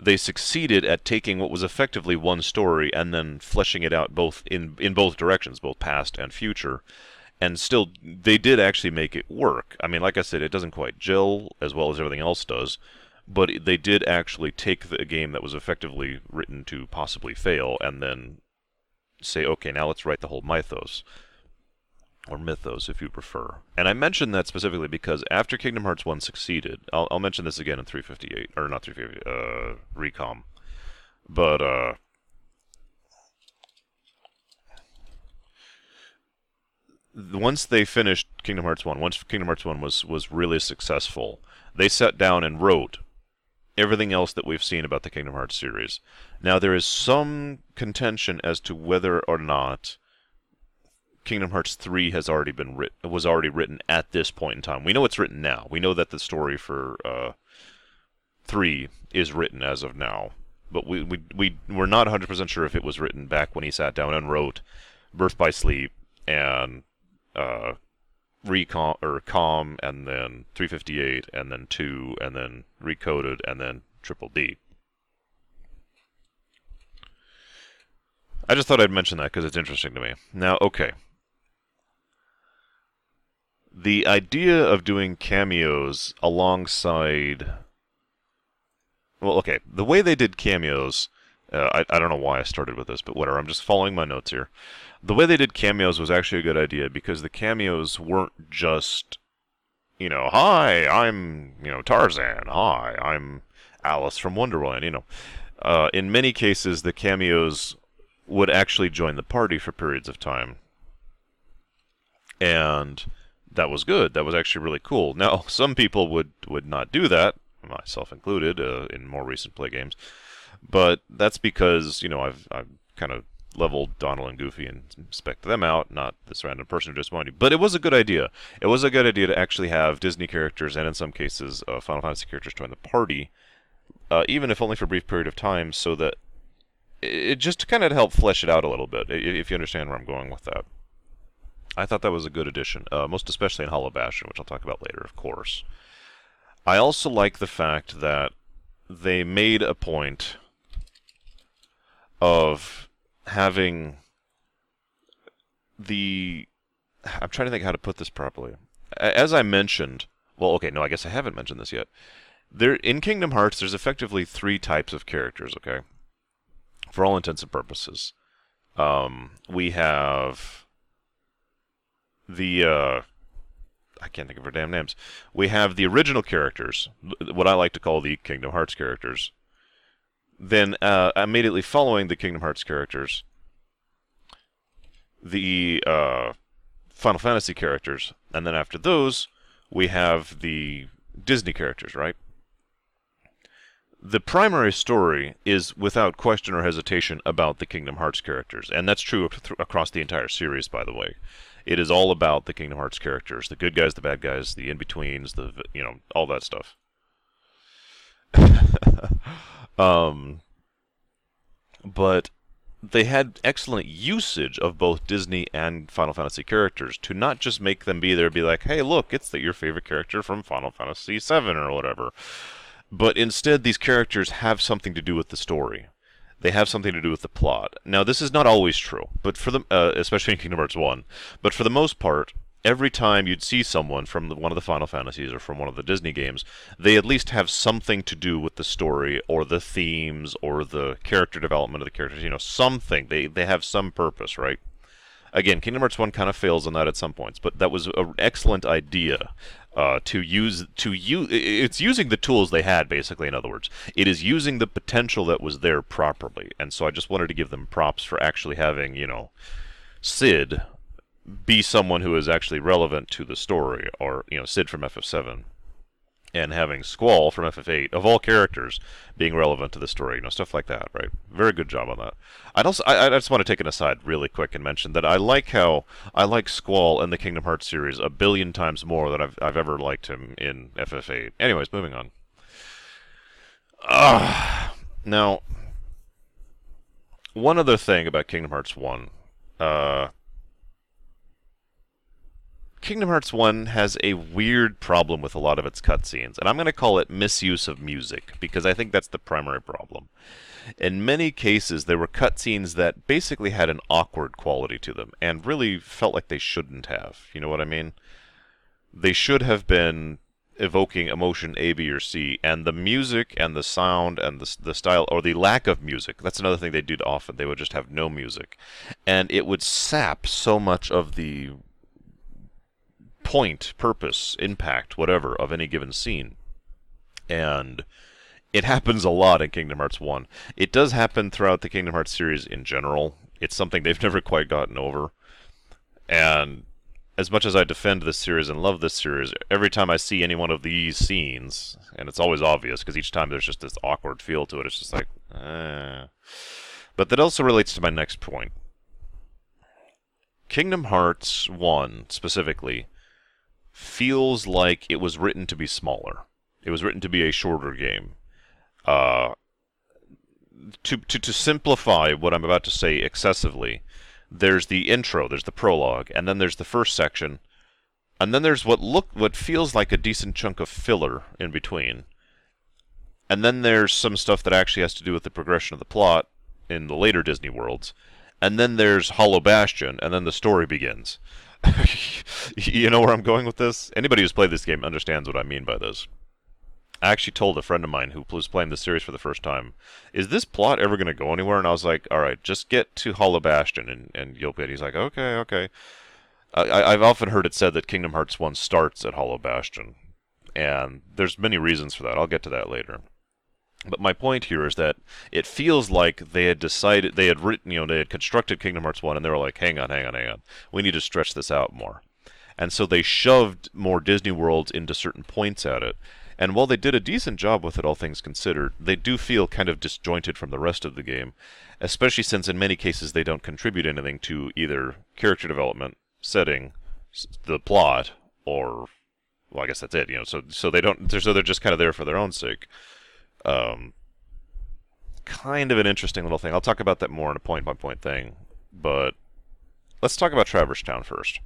they succeeded at taking what was effectively one story and then fleshing it out both in in both directions, both past and future. And still, they did actually make it work. I mean, like I said, it doesn't quite gel as well as everything else does, but they did actually take the game that was effectively written to possibly fail and then say, okay, now let's write the whole mythos. Or mythos, if you prefer. And I mention that specifically because after Kingdom Hearts 1 succeeded, I'll, I'll mention this again in 358, or not 358, uh, Recom. But, uh, once they finished Kingdom Hearts 1, once Kingdom Hearts 1 was, was really successful, they sat down and wrote everything else that we've seen about the Kingdom Hearts series. Now, there is some contention as to whether or not Kingdom Hearts 3 has already been writ- was already written at this point in time. We know it's written now. We know that the story for uh, 3 is written as of now. But we, we, we, we're not 100% sure if it was written back when he sat down and wrote Birth by Sleep and uh, recom or com and then 358 and then 2 and then recoded and then triple D. I just thought I'd mention that because it's interesting to me. Now, okay. The idea of doing cameos alongside. Well, okay. The way they did cameos, uh, I, I don't know why I started with this, but whatever. I'm just following my notes here the way they did cameos was actually a good idea because the cameos weren't just, you know, hi, I'm, you know, Tarzan. Hi, I'm Alice from Wonderland. You know, uh, in many cases, the cameos would actually join the party for periods of time, and that was good. That was actually really cool. Now, some people would would not do that, myself included, uh, in more recent play games, but that's because you know I've I've kind of leveled Donald and Goofy and spec them out, not this random person who just wanted. But it was a good idea. It was a good idea to actually have Disney characters and in some cases uh, Final Fantasy characters join the party, uh, even if only for a brief period of time, so that it just kind of help flesh it out a little bit. If you understand where I'm going with that. I thought that was a good addition, uh, most especially in Hollow Bastion, which I'll talk about later, of course. I also like the fact that they made a point of having the I'm trying to think how to put this properly. As I mentioned, well, okay, no, I guess I haven't mentioned this yet. There in Kingdom Hearts, there's effectively three types of characters. Okay, for all intents and purposes, um, we have the uh, I can't think of her damn names. We have the original characters, what I like to call the Kingdom Hearts characters, then uh, immediately following the Kingdom Hearts characters, the uh, Final Fantasy characters, and then after those, we have the Disney characters, right? The primary story is without question or hesitation about the Kingdom Hearts characters, and that's true across the entire series, by the way. It is all about the Kingdom Hearts characters, the good guys, the bad guys, the in-betweens, the you know, all that stuff. Um, but they had excellent usage of both Disney and Final Fantasy characters to not just make them be there, be like, hey, look, it's the, your favorite character from Final Fantasy VII or whatever. But instead, these characters have something to do with the story. They have something to do with the plot. Now, this is not always true, but for the uh, especially in Kingdom Hearts One, but for the most part, every time you'd see someone from the, one of the Final Fantasies or from one of the Disney games, they at least have something to do with the story or the themes or the character development of the characters. You know, something. They they have some purpose, right? Again, Kingdom Hearts One kind of fails on that at some points, but that was an excellent idea uh, to use to use. It's using the tools they had, basically. In other words, it is using the potential that was there properly, and so I just wanted to give them props for actually having, you know, Cid be someone who is actually relevant to the story, or you know, Cid from FF7, and having Squall from FF8 of all characters being relevant to the story, you know, stuff like that, right? Very good job on that. I'd also, I, I just want to take an aside really quick and mention that I like how I like Squall in the Kingdom Hearts series a billion times more than I've I've ever liked him in FF8. Anyways, moving on. Uh, now, one other thing about Kingdom Hearts 1. Uh, Kingdom Hearts 1 has a weird problem with a lot of its cutscenes, and I'm going to call it misuse of music, because I think that's the primary problem. In many cases, there were cutscenes that basically had an awkward quality to them, and really felt like they shouldn't have. You know what I mean? They should have been evoking emotion A, B, or C, and the music and the sound and the, the style, or the lack of music, that's another thing they did often. They would just have no music. And it would sap so much of the point, purpose, impact, whatever, of any given scene. And it happens a lot in Kingdom Hearts 1. It does happen throughout the Kingdom Hearts series in general. It's something they've never quite gotten over. And as much as I defend this series and love this series, every time I see any one of these scenes, and it's always obvious because each time there's just this awkward feel to it, it's just like, eh. But that also relates to my next point. Kingdom Hearts 1, specifically, feels like it was written to be smaller. It was written to be a shorter game. Uh, to, to, to simplify what I'm about to say excessively, there's the intro, there's the prologue, and then there's the first section, and then there's what look what feels like a decent chunk of filler in between. And then there's some stuff that actually has to do with the progression of the plot in the later Disney worlds. And then there's Hollow Bastion, and then the story begins. you know where I'm going with this? Anybody who's played this game understands what I mean by this. I actually told a friend of mine who was playing the series for the first time, "Is this plot ever going to go anywhere?" And I was like, "All right, just get to Hollow Bastion, and and you'll get." He's like, "Okay, okay." I, I've often heard it said that Kingdom Hearts One starts at Hollow Bastion, and there's many reasons for that. I'll get to that later. But my point here is that it feels like they had decided, they had written, you know, they had constructed Kingdom Hearts 1 and they were like, hang on, hang on, hang on. We need to stretch this out more. And so they shoved more Disney worlds into certain points at it. And while they did a decent job with it, all things considered, they do feel kind of disjointed from the rest of the game, especially since in many cases they don't contribute anything to either character development, setting, the plot, or well, I guess that's it. You know, so so they don't. So they're just kind of there for their own sake. Um, kind of an interesting little thing. I'll talk about that more in a point by point thing. But let's talk about Traverse Town first.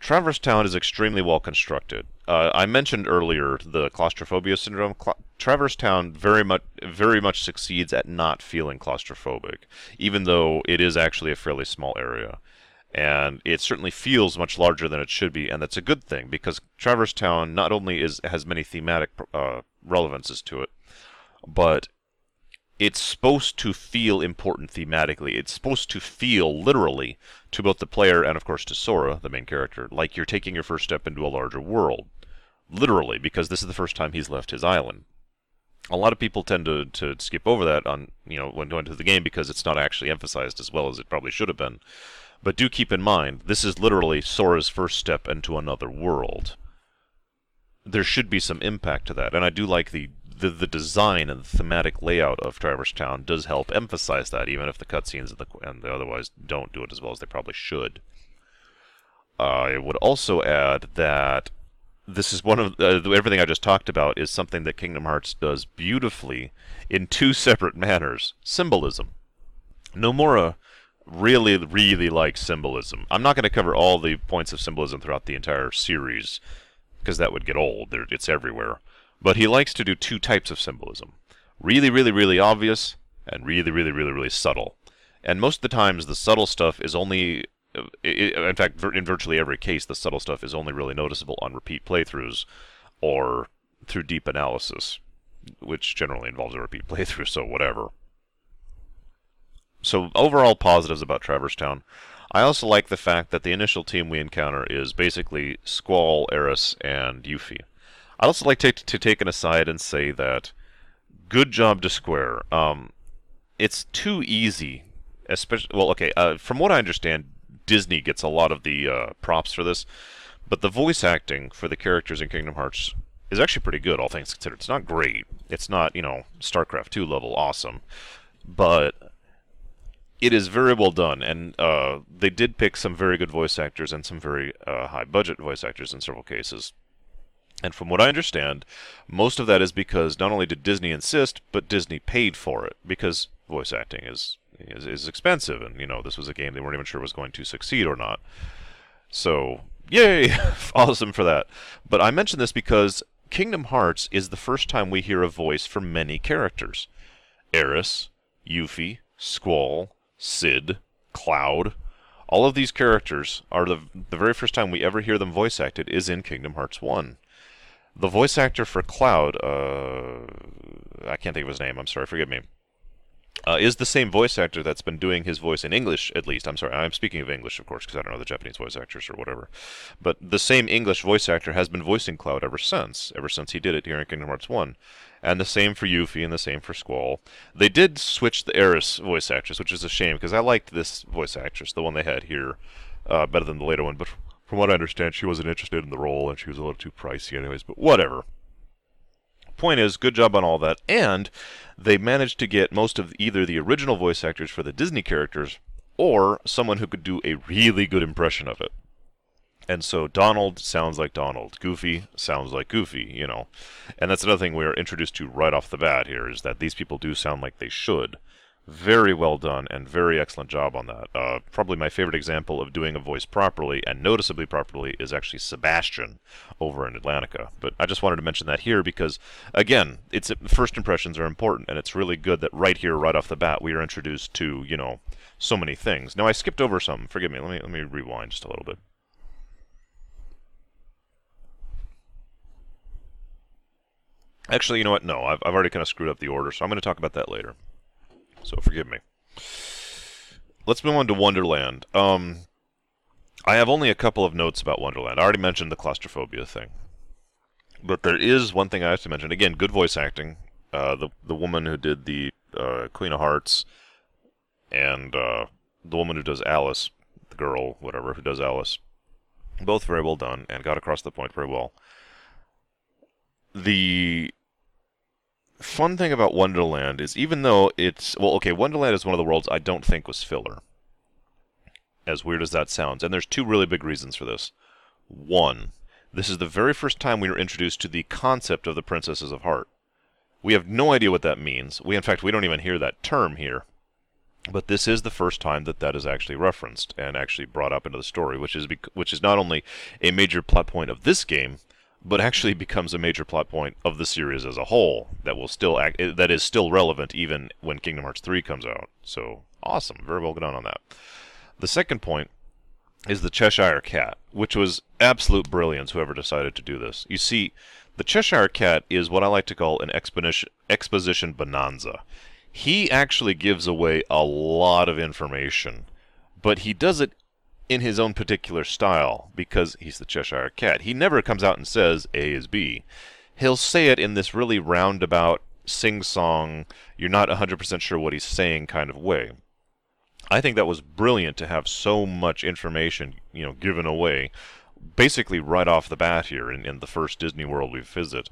Traverse Town is extremely well constructed. Uh, I mentioned earlier the claustrophobia syndrome. Cla- Traverse Town very much very much succeeds at not feeling claustrophobic, even though it is actually a fairly small area. And it certainly feels much larger than it should be, and that's a good thing because Traverse Town not only is has many thematic uh, relevances to it, but it's supposed to feel important thematically. It's supposed to feel literally to both the player and, of course, to Sora, the main character, like you're taking your first step into a larger world. Literally, because this is the first time he's left his island. A lot of people tend to, to skip over that on you know when going to the game because it's not actually emphasized as well as it probably should have been. But do keep in mind, this is literally Sora's first step into another world. There should be some impact to that, and I do like the the, the design and the thematic layout of Traverse Town does help emphasize that, even if the cutscenes and the, and the otherwise don't do it as well as they probably should. I would also add that this is one of uh, everything I just talked about is something that Kingdom Hearts does beautifully in two separate manners: symbolism. Nomura really, really likes symbolism. I'm not going to cover all the points of symbolism throughout the entire series because that would get old. It's everywhere. But he likes to do two types of symbolism really, really, really obvious and really, really, really, really subtle. And most of the times, the subtle stuff is only, in fact, in virtually every case, the subtle stuff is only really noticeable on repeat playthroughs or through deep analysis, which generally involves a repeat playthrough, so whatever. So, overall positives about Traverse Town. I also like the fact that the initial team we encounter is basically Squall, Aerith, and Yuffie. I'd also like to, to take an aside and say that good job to Square. Um, it's too easy, especially. Well, okay. Uh, from what I understand, Disney gets a lot of the uh, props for this, but the voice acting for the characters in Kingdom Hearts is actually pretty good, all things considered. It's not great. It's not, you know, StarCraft 2 level awesome, but it is very well done, and uh, they did pick some very good voice actors and some very uh, high budget voice actors in several cases. And from what I understand, most of that is because not only did Disney insist, but Disney paid for it because voice acting is is, is expensive, and you know this was a game they weren't even sure was going to succeed or not. So yay, awesome for that. But I mention this because Kingdom Hearts is the first time we hear a voice for many characters: Aerith, Yuffie, Squall, Cid, Cloud. All of these characters are the, the very first time we ever hear them voice acted is in Kingdom Hearts 1. The voice actor for Cloud, uh, I can't think of his name, I'm sorry, forgive me, uh, is the same voice actor that's been doing his voice in English, at least. I'm sorry, I'm speaking of English, of course, because I don't know the Japanese voice actors or whatever. But the same English voice actor has been voicing Cloud ever since, ever since he did it here in Kingdom Hearts 1 and the same for Yuffie and the same for Squall. They did switch the Aerith voice actress, which is a shame because I liked this voice actress, the one they had here, uh, better than the later one. But from what I understand, she wasn't interested in the role and she was a little too pricey, anyways. But whatever. Point is, good job on all that, and they managed to get most of either the original voice actors for the Disney characters or someone who could do a really good impression of it. And so Donald sounds like Donald. Goofy sounds like Goofy, you know. And that's another thing we're introduced to right off the bat here is that these people do sound like they should. Very well done and very excellent job on that. Uh, probably my favorite example of doing a voice properly and noticeably properly is actually Sebastian over in Atlantica. But I just wanted to mention that here because, again, it's first impressions are important, and it's really good that right here, right off the bat, we are introduced to you know so many things. Now I skipped over some. Forgive me. Let me let me rewind just a little bit. Actually, you know what? No, I've, I've already kind of screwed up the order, so I'm going to talk about that later. So forgive me. Let's move on to Wonderland. Um, I have only a couple of notes about Wonderland. I already mentioned the claustrophobia thing. But there is one thing I have to mention. Again, good voice acting. Uh, the the woman who did the uh, Queen of Hearts and uh, the woman who does Alice, the girl, whatever, who does Alice, both very well done and got across the point very well. The fun thing about Wonderland is even though it's well, okay, Wonderland is one of the worlds I don't think was filler. As weird as that sounds, and there's two really big reasons for this. One, this is the very first time we were introduced to the concept of the princesses of heart. We have no idea what that means. We, in fact, we don't even hear that term here. But this is the first time that that is actually referenced and actually brought up into the story, which is which is not only a major plot point of this game, but actually becomes a major plot point of the series as a whole that will still act eh, that is still relevant even when Kingdom Hearts 3 comes out. So awesome, very well done on that. The second point is the Cheshire Cat, which was absolute brilliance whoever decided to do this. You see, the Cheshire Cat is what I like to call an exposition exposition bonanza. He actually gives away a lot of information, but he does it in his own particular style because he's the Cheshire Cat. He never comes out and says A is B. He'll say it in this really roundabout, sing song, you're not 100% sure what he's saying kind of way. I think that was brilliant to have so much information, you know, given away, basically right off the bat here in, in the first Disney World we visit.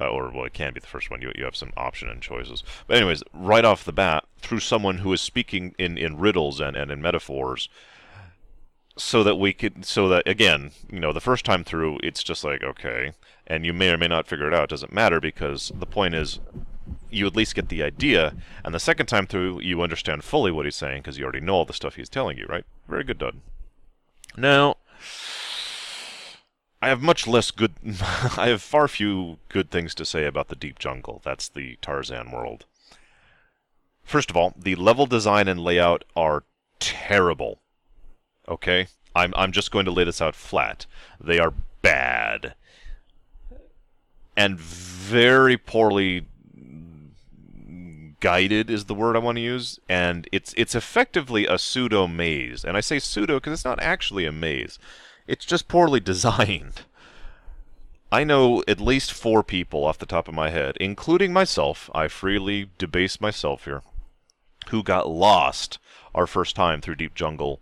Uh, or well, it can be the first one. You you have some option and choices. But anyways, right off the bat, through someone who is speaking in, in riddles and, and in metaphors, so that we could so that again you know the first time through it's just like okay and you may or may not figure it out it doesn't matter because the point is you at least get the idea and the second time through you understand fully what he's saying because you already know all the stuff he's telling you right? Very good dud now i have much less good i have far few good things to say about the deep jungle. That's the tarzan world. First of all, the level design and layout are terrible. Okay? I'm, I'm just going to lay this out flat. They are bad. And very poorly guided is the word I want to use, and it's it's effectively a pseudo maze. And I say pseudo because it's not actually a maze. It's just poorly designed. I know at least four people off the top of my head, including myself, I freely debase myself here, who got lost our first time through Deep Jungle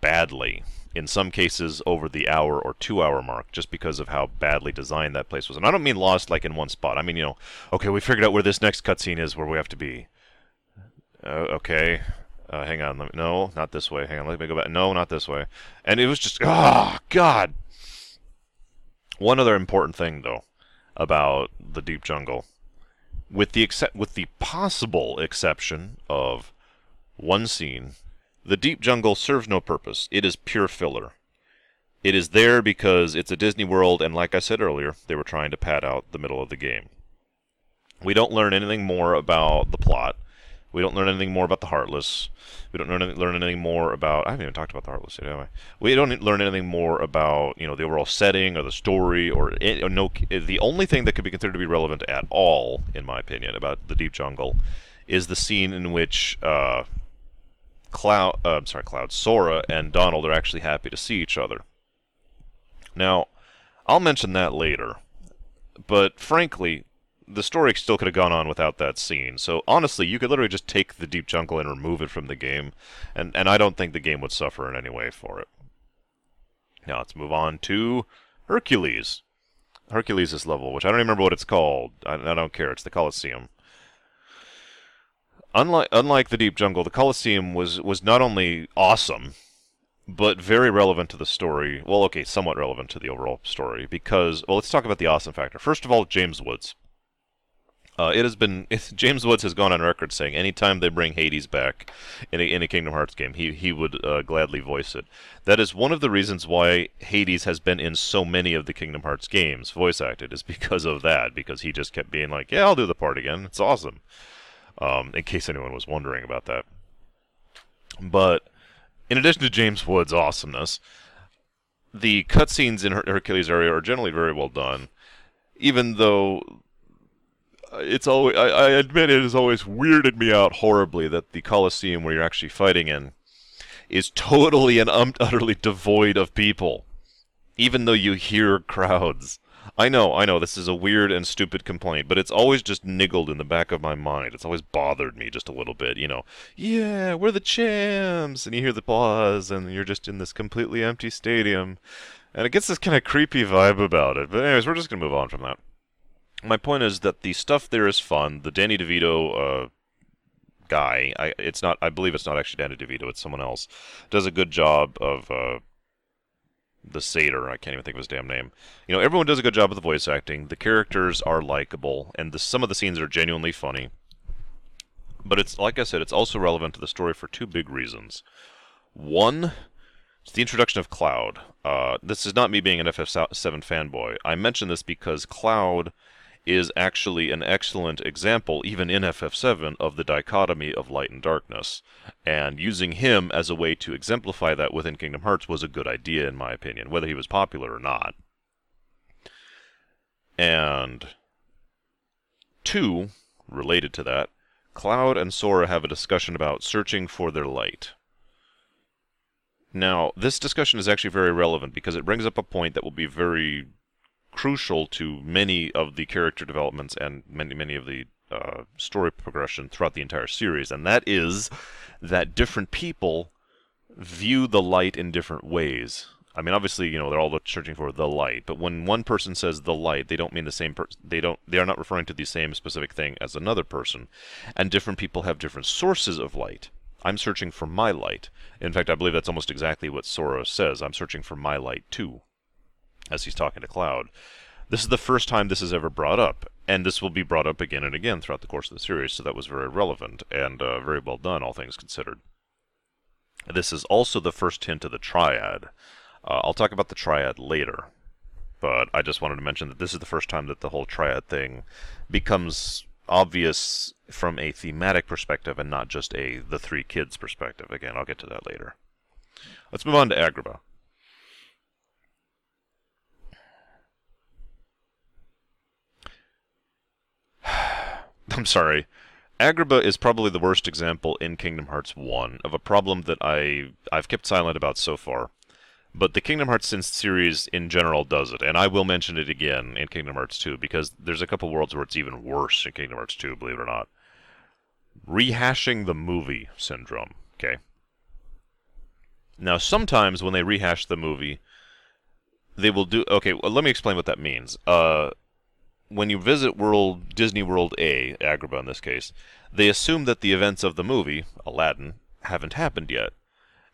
badly in some cases over the hour or two hour mark just because of how badly designed that place was. And I don't mean lost like in one spot. I mean, you know, okay, we figured out where this next cutscene is where we have to be. Uh, okay. Uh, hang on. Me, no, not this way. Hang on. Let me go back. No, not this way. And it was just, oh, God. One other important thing, though, about the deep jungle, with the except with the possible exception of one scene the Deep Jungle serves no purpose. It is pure filler. It is there because it's a Disney World, and like I said earlier, they were trying to pad out the middle of the game. We don't learn anything more about the plot. We don't learn anything more about the Heartless. We don't learn, learn anything more about. I haven't even talked about the Heartless yet, have I? We don't learn anything more about you know the overall setting or the story or, or no. The only thing that could be considered to be relevant at all, in my opinion, about the Deep Jungle, is the scene in which uh, Cloud, uh, I'm sorry, Cloud, Sora and Donald are actually happy to see each other. Now, I'll mention that later, but frankly, the story still could have gone on without that scene. So honestly, you could literally just take the Deep Jungle and remove it from the game, and, and I don't think the game would suffer in any way for it. Now let's move on to Hercules. Hercules' level, which I don't remember what it's called. I, I don't care. It's the Colosseum unlike unlike the deep jungle, the Colosseum was was not only awesome, but very relevant to the story. Well, okay, somewhat relevant to the overall story because well, let's talk about the awesome factor. First of all, James Woods. Uh, it has been James Woods has gone on record saying anytime they bring Hades back in a, in a Kingdom Hearts game, he he would uh, gladly voice it. That is one of the reasons why Hades has been in so many of the Kingdom Hearts games, voice acted, is because of that. Because he just kept being like, "Yeah, I'll do the part again. It's awesome." Um, in case anyone was wondering about that. But in addition to James Wood's awesomeness, the cutscenes in Her- Hercules area are generally very well done, even though it's always I, I, admit it has always weirded me out horribly that the Colosseum where you're actually fighting in is totally and um, utterly devoid of people, even though you hear crowds. I know, I know, this is a weird and stupid complaint, but it's always just niggled in the back of my mind. It's always bothered me just a little bit, you know. Yeah, we're the champs! And you hear the applause, and you're just in this completely empty stadium. And it gets this kind of creepy vibe about it. But anyways, we're just going to move on from that. My point is that the stuff there is fun. The Danny DeVito uh, guy, I, it's not. I believe it's not actually Danny DeVito. It's someone else. Does a good job of uh, the satyr. I can't even think of his damn name. You know, everyone does a good job with the voice acting. The characters are likable, and the, some of the scenes are genuinely funny. But it's like I said, it's also relevant to the story for two big reasons. One, it's the introduction of Cloud. Uh, this is not me being an FF7 fanboy. I mention this because Cloud is actually an excellent example, even in FF7, of the dichotomy of light and darkness. And using him as a way to exemplify that within Kingdom Hearts was a good idea, in my opinion, whether he was popular or not. And two, related to that, Cloud and Sora have a discussion about searching for their light. Now, this discussion is actually very relevant because it brings up a point that will be very crucial to many of the character developments and many many of the uh, story progression throughout the entire series, and that is that different people view the light in different ways. I mean, obviously, you know, they're all searching for the light, but when one person says the light, they don't mean the same person. They don't. They are not referring to the same specific thing as another person, and different people have different sources of light. I'm searching for my light. In fact, I believe that's almost exactly what Sora says. I'm searching for my light too as he's talking to Cloud. This is the first time this is ever brought up, and this will be brought up again and again throughout the course of the series, so that was very relevant and uh, very well done, all things considered. This is also the first hint of the triad. Uh, I'll talk about the triad later, but I just wanted to mention that this is the first time that the whole triad thing becomes obvious from a thematic perspective and not just a the three kids perspective. Again, I'll get to that later. Let's move on to Agrabah. I'm sorry. Agrabah is probably the worst example in Kingdom Hearts 1 of a problem that I I've kept silent about so far. But the Kingdom Hearts since series in general does it, and I will mention it again in Kingdom Hearts 2 because there's a couple worlds where it's even worse in Kingdom Hearts 2, believe it or not. Rehashing the movie syndrome, okay? Now, sometimes when they rehash the movie, they will do. Okay, well, let me explain what that means. Uh, when you visit World Disney World A, Agrabah in this case, they assume that the events of the movie, Aladdin, haven't happened yet.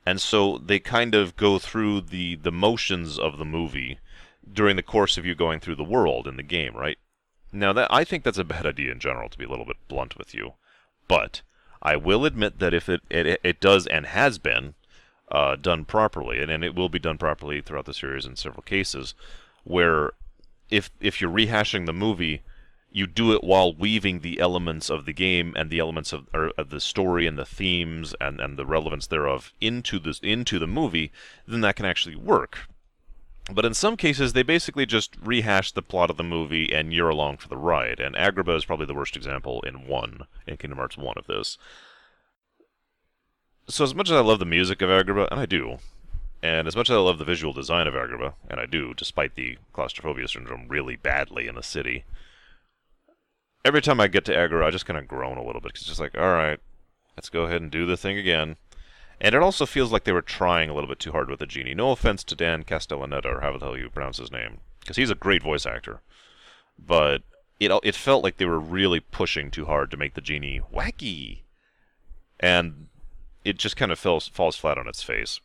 And so they kind of go through the, the motions of the movie during the course of you going through the world in the game, right? Now that I think that's a bad idea in general, to be a little bit blunt with you. But I will admit that if it it, it does and has been uh, done properly, and, and it will be done properly throughout the series in several cases, where if if you're rehashing the movie, you do it while weaving the elements of the game and the elements of, of the story and the themes and, and the relevance thereof into this into the movie, then that can actually work. But in some cases, they basically just rehash the plot of the movie and you're along for the ride. And Agrabah is probably the worst example in one, in Kingdom Hearts 1 of this. So as much as I love the music of Agrabah, and I do, and as much as I love the visual design of Agrabah, and I do, despite the claustrophobia syndrome really badly in the city, every time I get to Agrabah, I just kind of groan a little bit. Cause it's just like, all right, let's go ahead and do the thing again. And it also feels like they were trying a little bit too hard with the genie. No offense to Dan Castellaneta, or how the hell you pronounce his name, because he's a great voice actor. But it it felt like they were really pushing too hard to make the genie wacky, and it just kind of falls falls flat on its face.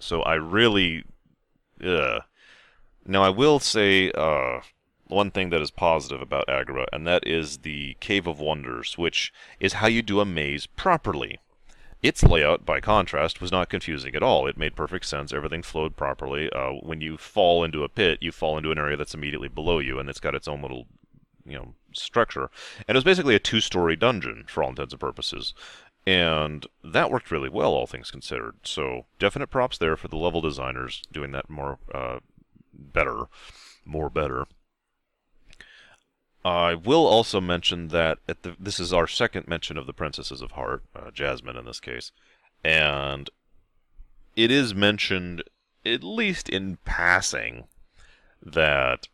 So I really, uh, now I will say uh, one thing that is positive about Agrabah, and that is the Cave of Wonders, which is how you do a maze properly. Its layout, by contrast, was not confusing at all. It made perfect sense. Everything flowed properly. Uh, when you fall into a pit, you fall into an area that's immediately below you, and it's got its own little, you know, structure. And it was basically a two-story dungeon for all intents and purposes. And that worked really well, all things considered. So definite props there for the level designers doing that more uh, better, more better. I will also mention that the, this is our second mention of the Princesses of Heart, uh, Jasmine in this case, and it is mentioned, at least in passing, that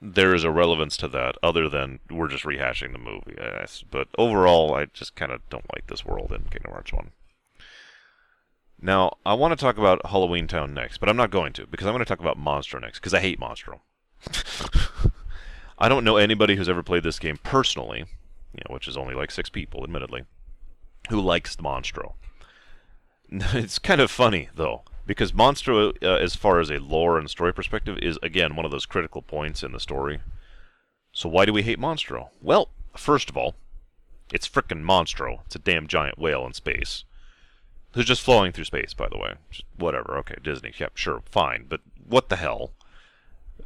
there is a relevance to that other than we're just rehashing the movie. But overall, I just kind of don't like this world in Kingdom Hearts 1. Now, I want to talk about Halloween Town next, but I'm not going to, because I'm going to talk about Monstro next, because I hate Monstro. I don't know anybody who's ever played this game personally, you know, which is only like six people, admittedly, who likes the Monstro. It's kind of funny, though, because Monstro, uh, as far as a lore and story perspective, is again one of those critical points in the story. So why do we hate Monstro? Well, first of all, it's frickin' Monstro. It's a damn giant whale in space. Who's just flowing through space, by the way. Just whatever. Okay, Disney. Yep, sure, fine. But what the hell?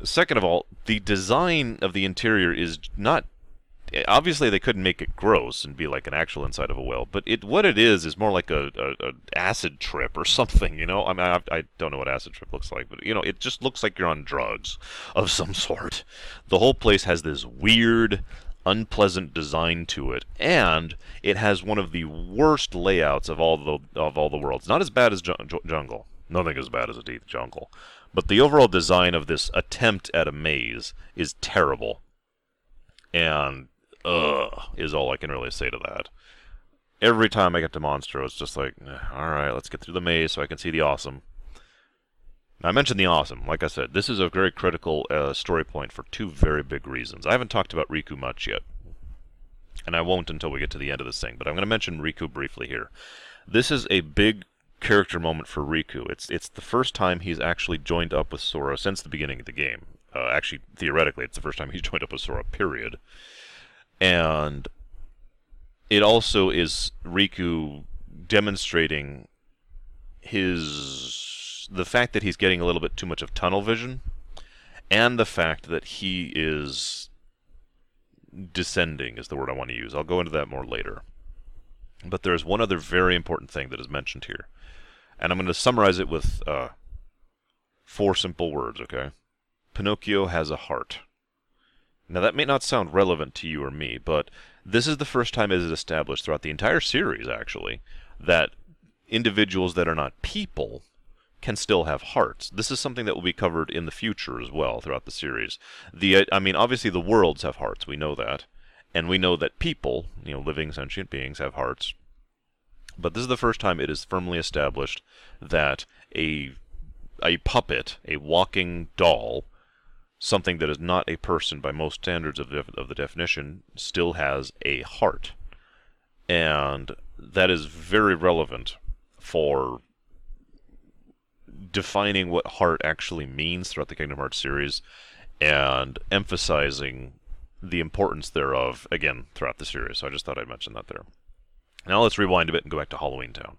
Second of all, the design of the interior is not obviously they couldn't make it gross and be like an actual inside of a whale, but it what it is is more like a, a, a acid trip or something. You know, I mean, I, I, don't know what acid trip looks like, but you know, it just looks like you're on drugs of some sort. The whole place has this weird, unpleasant design to it, and it has one of the worst layouts of all the of all the worlds. Not as bad as ju- Jungle. Nothing as bad as a deep jungle. But the overall design of this attempt at a maze is terrible. And ugh, is all I can really say to that. Every time I get to Monstro, it's just like, all right, let's get through the maze so I can see the awesome. Now, I mentioned the awesome. Like I said, this is a very critical uh, story point for two very big reasons. I haven't talked about Riku much yet, and I won't until we get to the end of this thing, but I'm going to mention Riku briefly here. This is a big character moment for Riku. It's it's the first time he's actually joined up with Sora since the beginning of the game. Uh, actually, theoretically, it's the first time he's joined up with Sora. Period and it also is Riku demonstrating his the fact that he's getting a little bit too much of tunnel vision and the fact that he is descending is the word I want to use. I'll go into that more later. But there's one other very important thing that is mentioned here. And I'm going to summarize it with uh, four simple words, okay? Pinocchio has a heart. Now, that may not sound relevant to you or me, but this is the first time it is established throughout the entire series, actually, that individuals that are not people can still have hearts. This is something that will be covered in the future as well throughout the series. The uh, I mean, obviously the worlds have hearts. We know that, and we know that people, you know, living sentient beings, have hearts. But this is the first time it is firmly established that a a puppet, a walking doll, something that is not a person by most standards of of the definition, still has a heart. And that is very relevant for defining what heart actually means throughout the Kingdom Hearts series and emphasizing the importance thereof again throughout the series. So I just thought I'd mention that there. Now let's rewind a bit and go back to Halloween Town.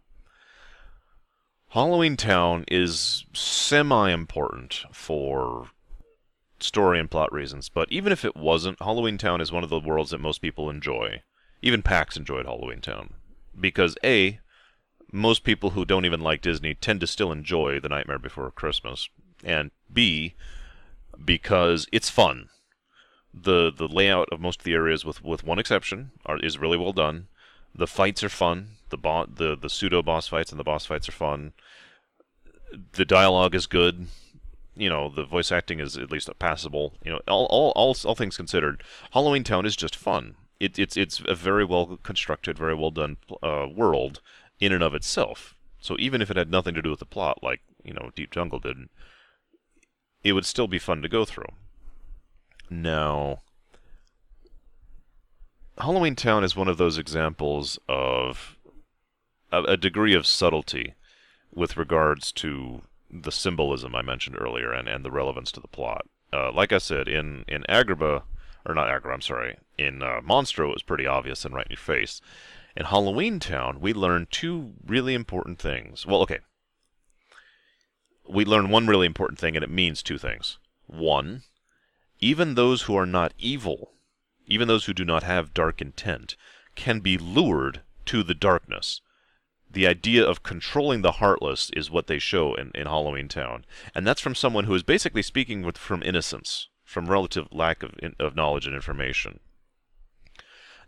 Halloween Town is semi important for story and plot reasons, but even if it wasn't, Halloween Town is one of the worlds that most people enjoy. Even PAX enjoyed Halloween Town. Because A, most people who don't even like Disney tend to still enjoy The Nightmare Before Christmas. And B, because it's fun. The the layout of most of the areas, with, with one exception, are, is really well done. The fights are fun. The bo- the the pseudo boss fights and the boss fights are fun. The dialogue is good. You know, the voice acting is at least passable. You know, all all all, all things considered, Halloween Town is just fun. It, it's it's a very well constructed, very well done uh, world in and of itself. So even if it had nothing to do with the plot, like you know Deep Jungle did, it would still be fun to go through. Now, Halloween Town is one of those examples of a, a degree of subtlety with regards to the symbolism I mentioned earlier and, and the relevance to the plot. Uh, like I said, in, in Agrabah, or not Agrabah, I'm sorry, in uh, Monstro, it was pretty obvious and right in your face. In Halloween Town, we learned two really important things. Well, okay. We learned one really important thing, and it means two things. One, even those who are not evil, even those who do not have dark intent, can be lured to the darkness. The idea of controlling the heartless is what they show in, in Halloween Town. And that's from someone who is basically speaking with, from innocence, from relative lack of, of knowledge and information.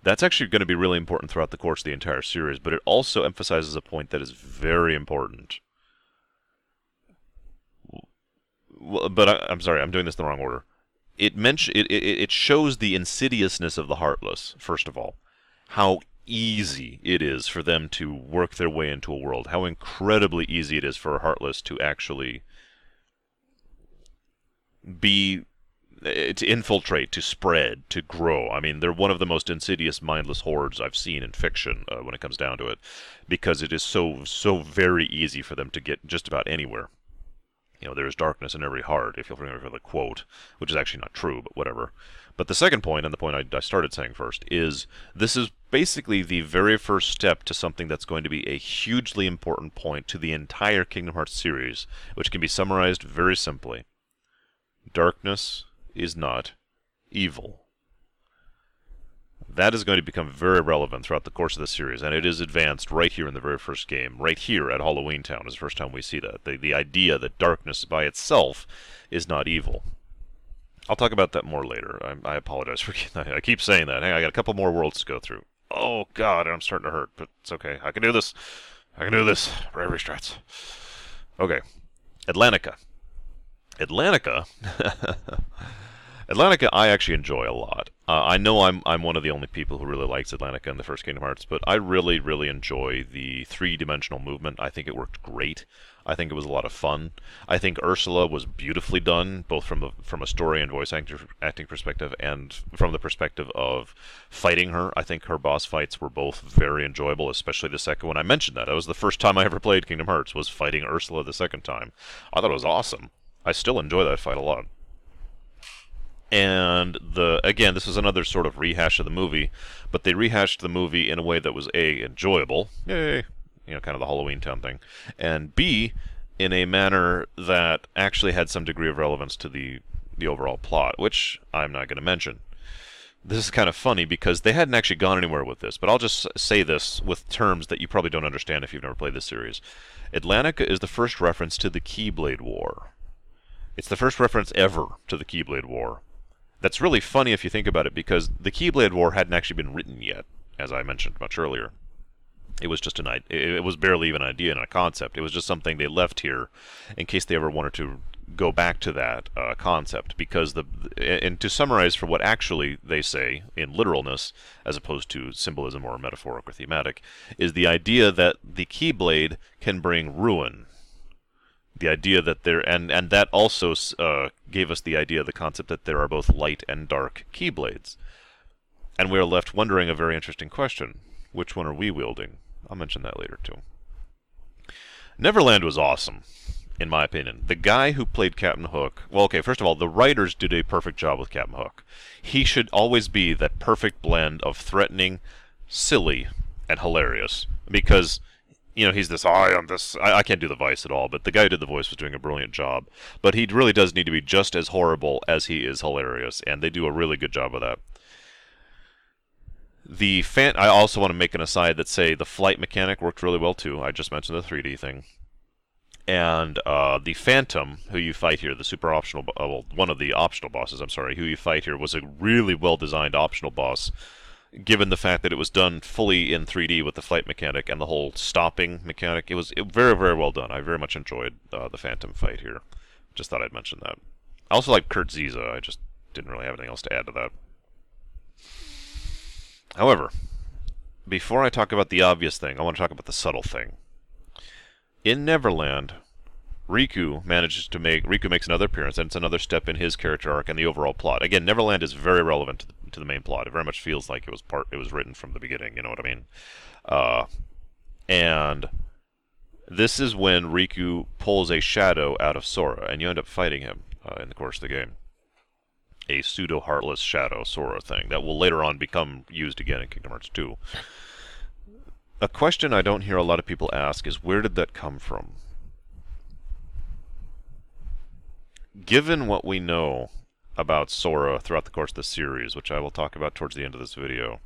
That's actually going to be really important throughout the course of the entire series, but it also emphasizes a point that is very important. Well, But I, am sorry, I'm doing this in the wrong order. It, mention, it, it, it shows the insidiousness of the Heartless, first of all. How easy it is for them to work their way into a world. How incredibly easy it is for a Heartless to actually be uh, to infiltrate, to spread, to grow. I mean, they're one of the most insidious, mindless hordes I've seen in fiction uh, when it comes down to it, because it is so so very easy for them to get just about anywhere. You know, there is darkness in every heart, if you'll remember the quote, which is actually not true, but whatever. But the second point, and the point I, I started saying first, is this is basically the very first step to something that's going to be a hugely important point to the entire Kingdom Hearts series, which can be summarized very simply. Darkness is not evil. That is going to become very relevant throughout the course of the series, and it is advanced right here in the very first game. Right here at Halloween Town is the first time we see that. The, the idea that darkness by itself is not evil. I'll talk about that more later. I, I apologize for I keep saying that. Hey, I got a couple more worlds to go through. Oh god, I'm starting to hurt, but it's okay. I can do this. I can do this. Bravery strats. Okay. Atlantica. Atlantica Atlantica, I actually enjoy a lot. Uh, I know I'm I'm one of the only people who really likes Atlantica in the first Kingdom Hearts, but I really really enjoy the three-dimensional movement. I think it worked great. I think it was a lot of fun. I think Ursula was beautifully done, both from the from a story and voice acting, acting perspective, and from the perspective of fighting her. I think her boss fights were both very enjoyable, especially the second one. I mentioned that. That was the first time I ever played Kingdom Hearts was fighting Ursula the second time. I thought it was awesome. I still enjoy that fight a lot and the again this is another sort of rehash of the movie but they rehashed the movie in a way that was a enjoyable yay you know kind of the halloween town thing and b in a manner that actually had some degree of relevance to the the overall plot which i'm not going to mention this is kind of funny because they hadn't actually gone anywhere with this, but I'll just say this with terms that you probably don't understand if you've never played this series. Atlantica is the first reference to the Keyblade War. It's the first reference ever to the Keyblade War. That's really funny if you think about it because the Keyblade War hadn't actually been written yet, as I mentioned much earlier. It was just an it was barely even an idea and a concept. It was just something they left here in case they ever wanted to go back to that uh, concept because the and to summarize for what actually they say in literalness as opposed to symbolism or metaphoric or thematic is the idea that the keyblade can bring ruin. The idea that there and and that also uh, gave us the idea of the concept that there are both light and dark keyblades. And we are left wondering a very interesting question. Which one are we wielding i'll mention that later too neverland was awesome in my opinion. The guy who played Captain Hook, well, okay, first of all, the writers did a perfect job with Captain Hook. He should always be that perfect blend of threatening, silly, and hilarious. Because, you know, he's this, I am this, I, I can't do the voice at all, but the guy who did the voice was doing a brilliant job. But he really does need to be just as horrible as he is hilarious, and they do a really good job of that. The fan, I also want to make an aside that say the flight mechanic worked really well too. I just mentioned the 3D thing and uh, the Phantom, who you fight here, the super optional, uh, well, one of the optional bosses, I'm sorry, who you fight here, was a really well designed optional boss, given the fact that it was done fully in 3D with the flight mechanic and the whole stopping mechanic. It was very, very well done. I very much enjoyed uh, the Phantom fight here. Just thought I'd mention that. I also like Kurt Zisa. I just didn't really have anything else to add to that. However, before I talk about the obvious thing, I want to talk about the subtle thing. In Neverland, Riku manages to make Riku makes another appearance, and it's another step in his character arc and the overall plot. Again, Neverland is very relevant to the, to the main plot. It very much feels like it was part. It was written from the beginning. You know what I mean? Uh, and this is when Riku pulls a shadow out of Sora, and you end up fighting him uh, in the course of the game. A pseudo heartless shadow Sora thing that will later on become used again in Kingdom Hearts 2. A question I don't hear a lot of people ask is where did that come from? Given what we know about Sora throughout the course of the series, which I will talk about towards the end of this video,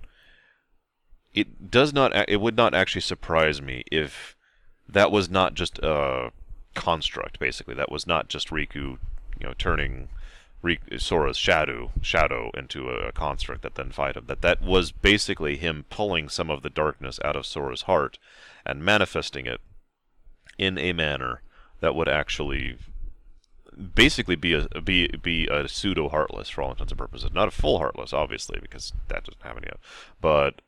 it does not it would not actually surprise me if that was not just a construct basically that was not just Riku you know turning Sora's shadow shadow into a construct that then fight him. That that was basically him pulling some of the darkness out of Sora's heart and manifesting it in a manner that would actually basically be a be be a pseudo heartless for all intents and purposes. Not a full heartless, obviously, because that doesn't happen yet. But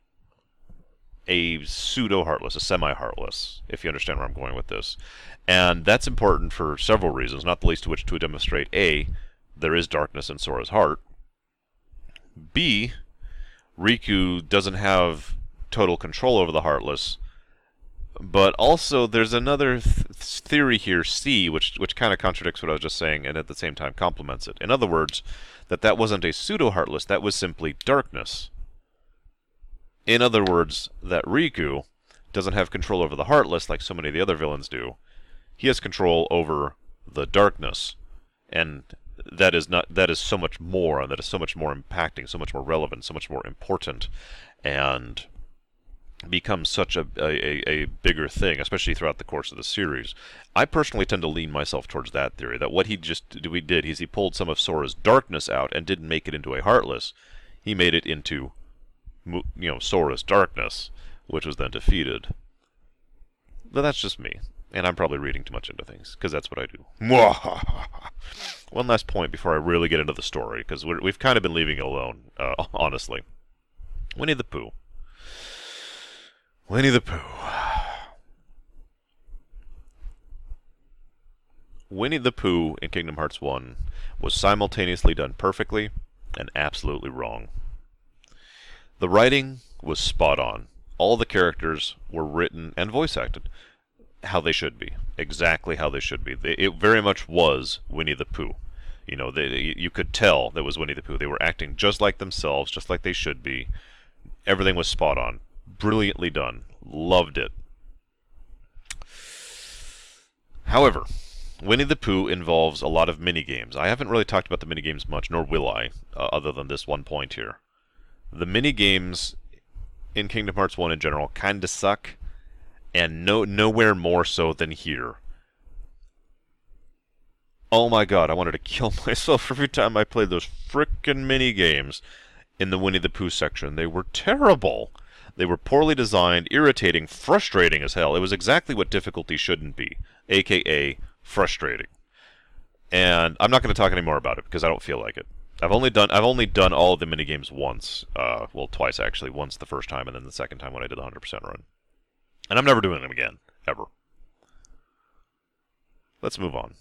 a pseudo heartless, a semi heartless, if you understand where I'm going with this. And that's important for several reasons, not the least of which to demonstrate A, there is darkness in Sora's heart. B, Riku doesn't have total control over the Heartless, but also there's another th- theory here, C, which which kind of contradicts what I was just saying, and at the same time complements it. In other words, that that wasn't a pseudo Heartless, that was simply darkness. In other words, that Riku doesn't have control over the Heartless like so many of the other villains do. He has control over the darkness, and that is not that is so much more and that is so much more impacting so much more relevant so much more important and becomes such a, a, a bigger thing especially throughout the course of the series. I personally tend to lean myself towards that theory that what he just we did is he pulled some of sora's darkness out and didn't make it into a heartless. He made it into you know sora's darkness which was then defeated. But that's just me and I'm probably reading too much into things, because that's what I do. One last point before I really get into the story, because we've kind of been leaving it alone, uh, honestly. Winnie the Pooh. Winnie the Pooh. Winnie the Pooh in Kingdom Hearts 1 was simultaneously done perfectly and absolutely wrong. The writing was spot on. All the characters were written and voice acted how they should be, exactly how they should be. It very much was Winnie the Pooh. You know, they, you could tell that was Winnie the Pooh. They were acting just like themselves, just like they should be. Everything was spot on, brilliantly done. Loved it. However, Winnie the Pooh involves a lot of mini games. I haven't really talked about the mini games much, nor will I, uh, other than this one point here. The mini games in Kingdom Hearts 1 in general kind of suck, and no nowhere more so than here. Oh my god, I wanted to kill myself every time I played those frickin' mini games in the Winnie the Pooh section. They were terrible. They were poorly designed, irritating, frustrating as hell. It was exactly what difficulty shouldn't be, aka frustrating. And I'm not going to talk anymore about it because I don't feel like it. I've only done I've only done all of the mini games once. Uh, well, twice actually. Once the first time, and then the second time when I did the 100% run. And I'm never doing them again, ever. Let's move on.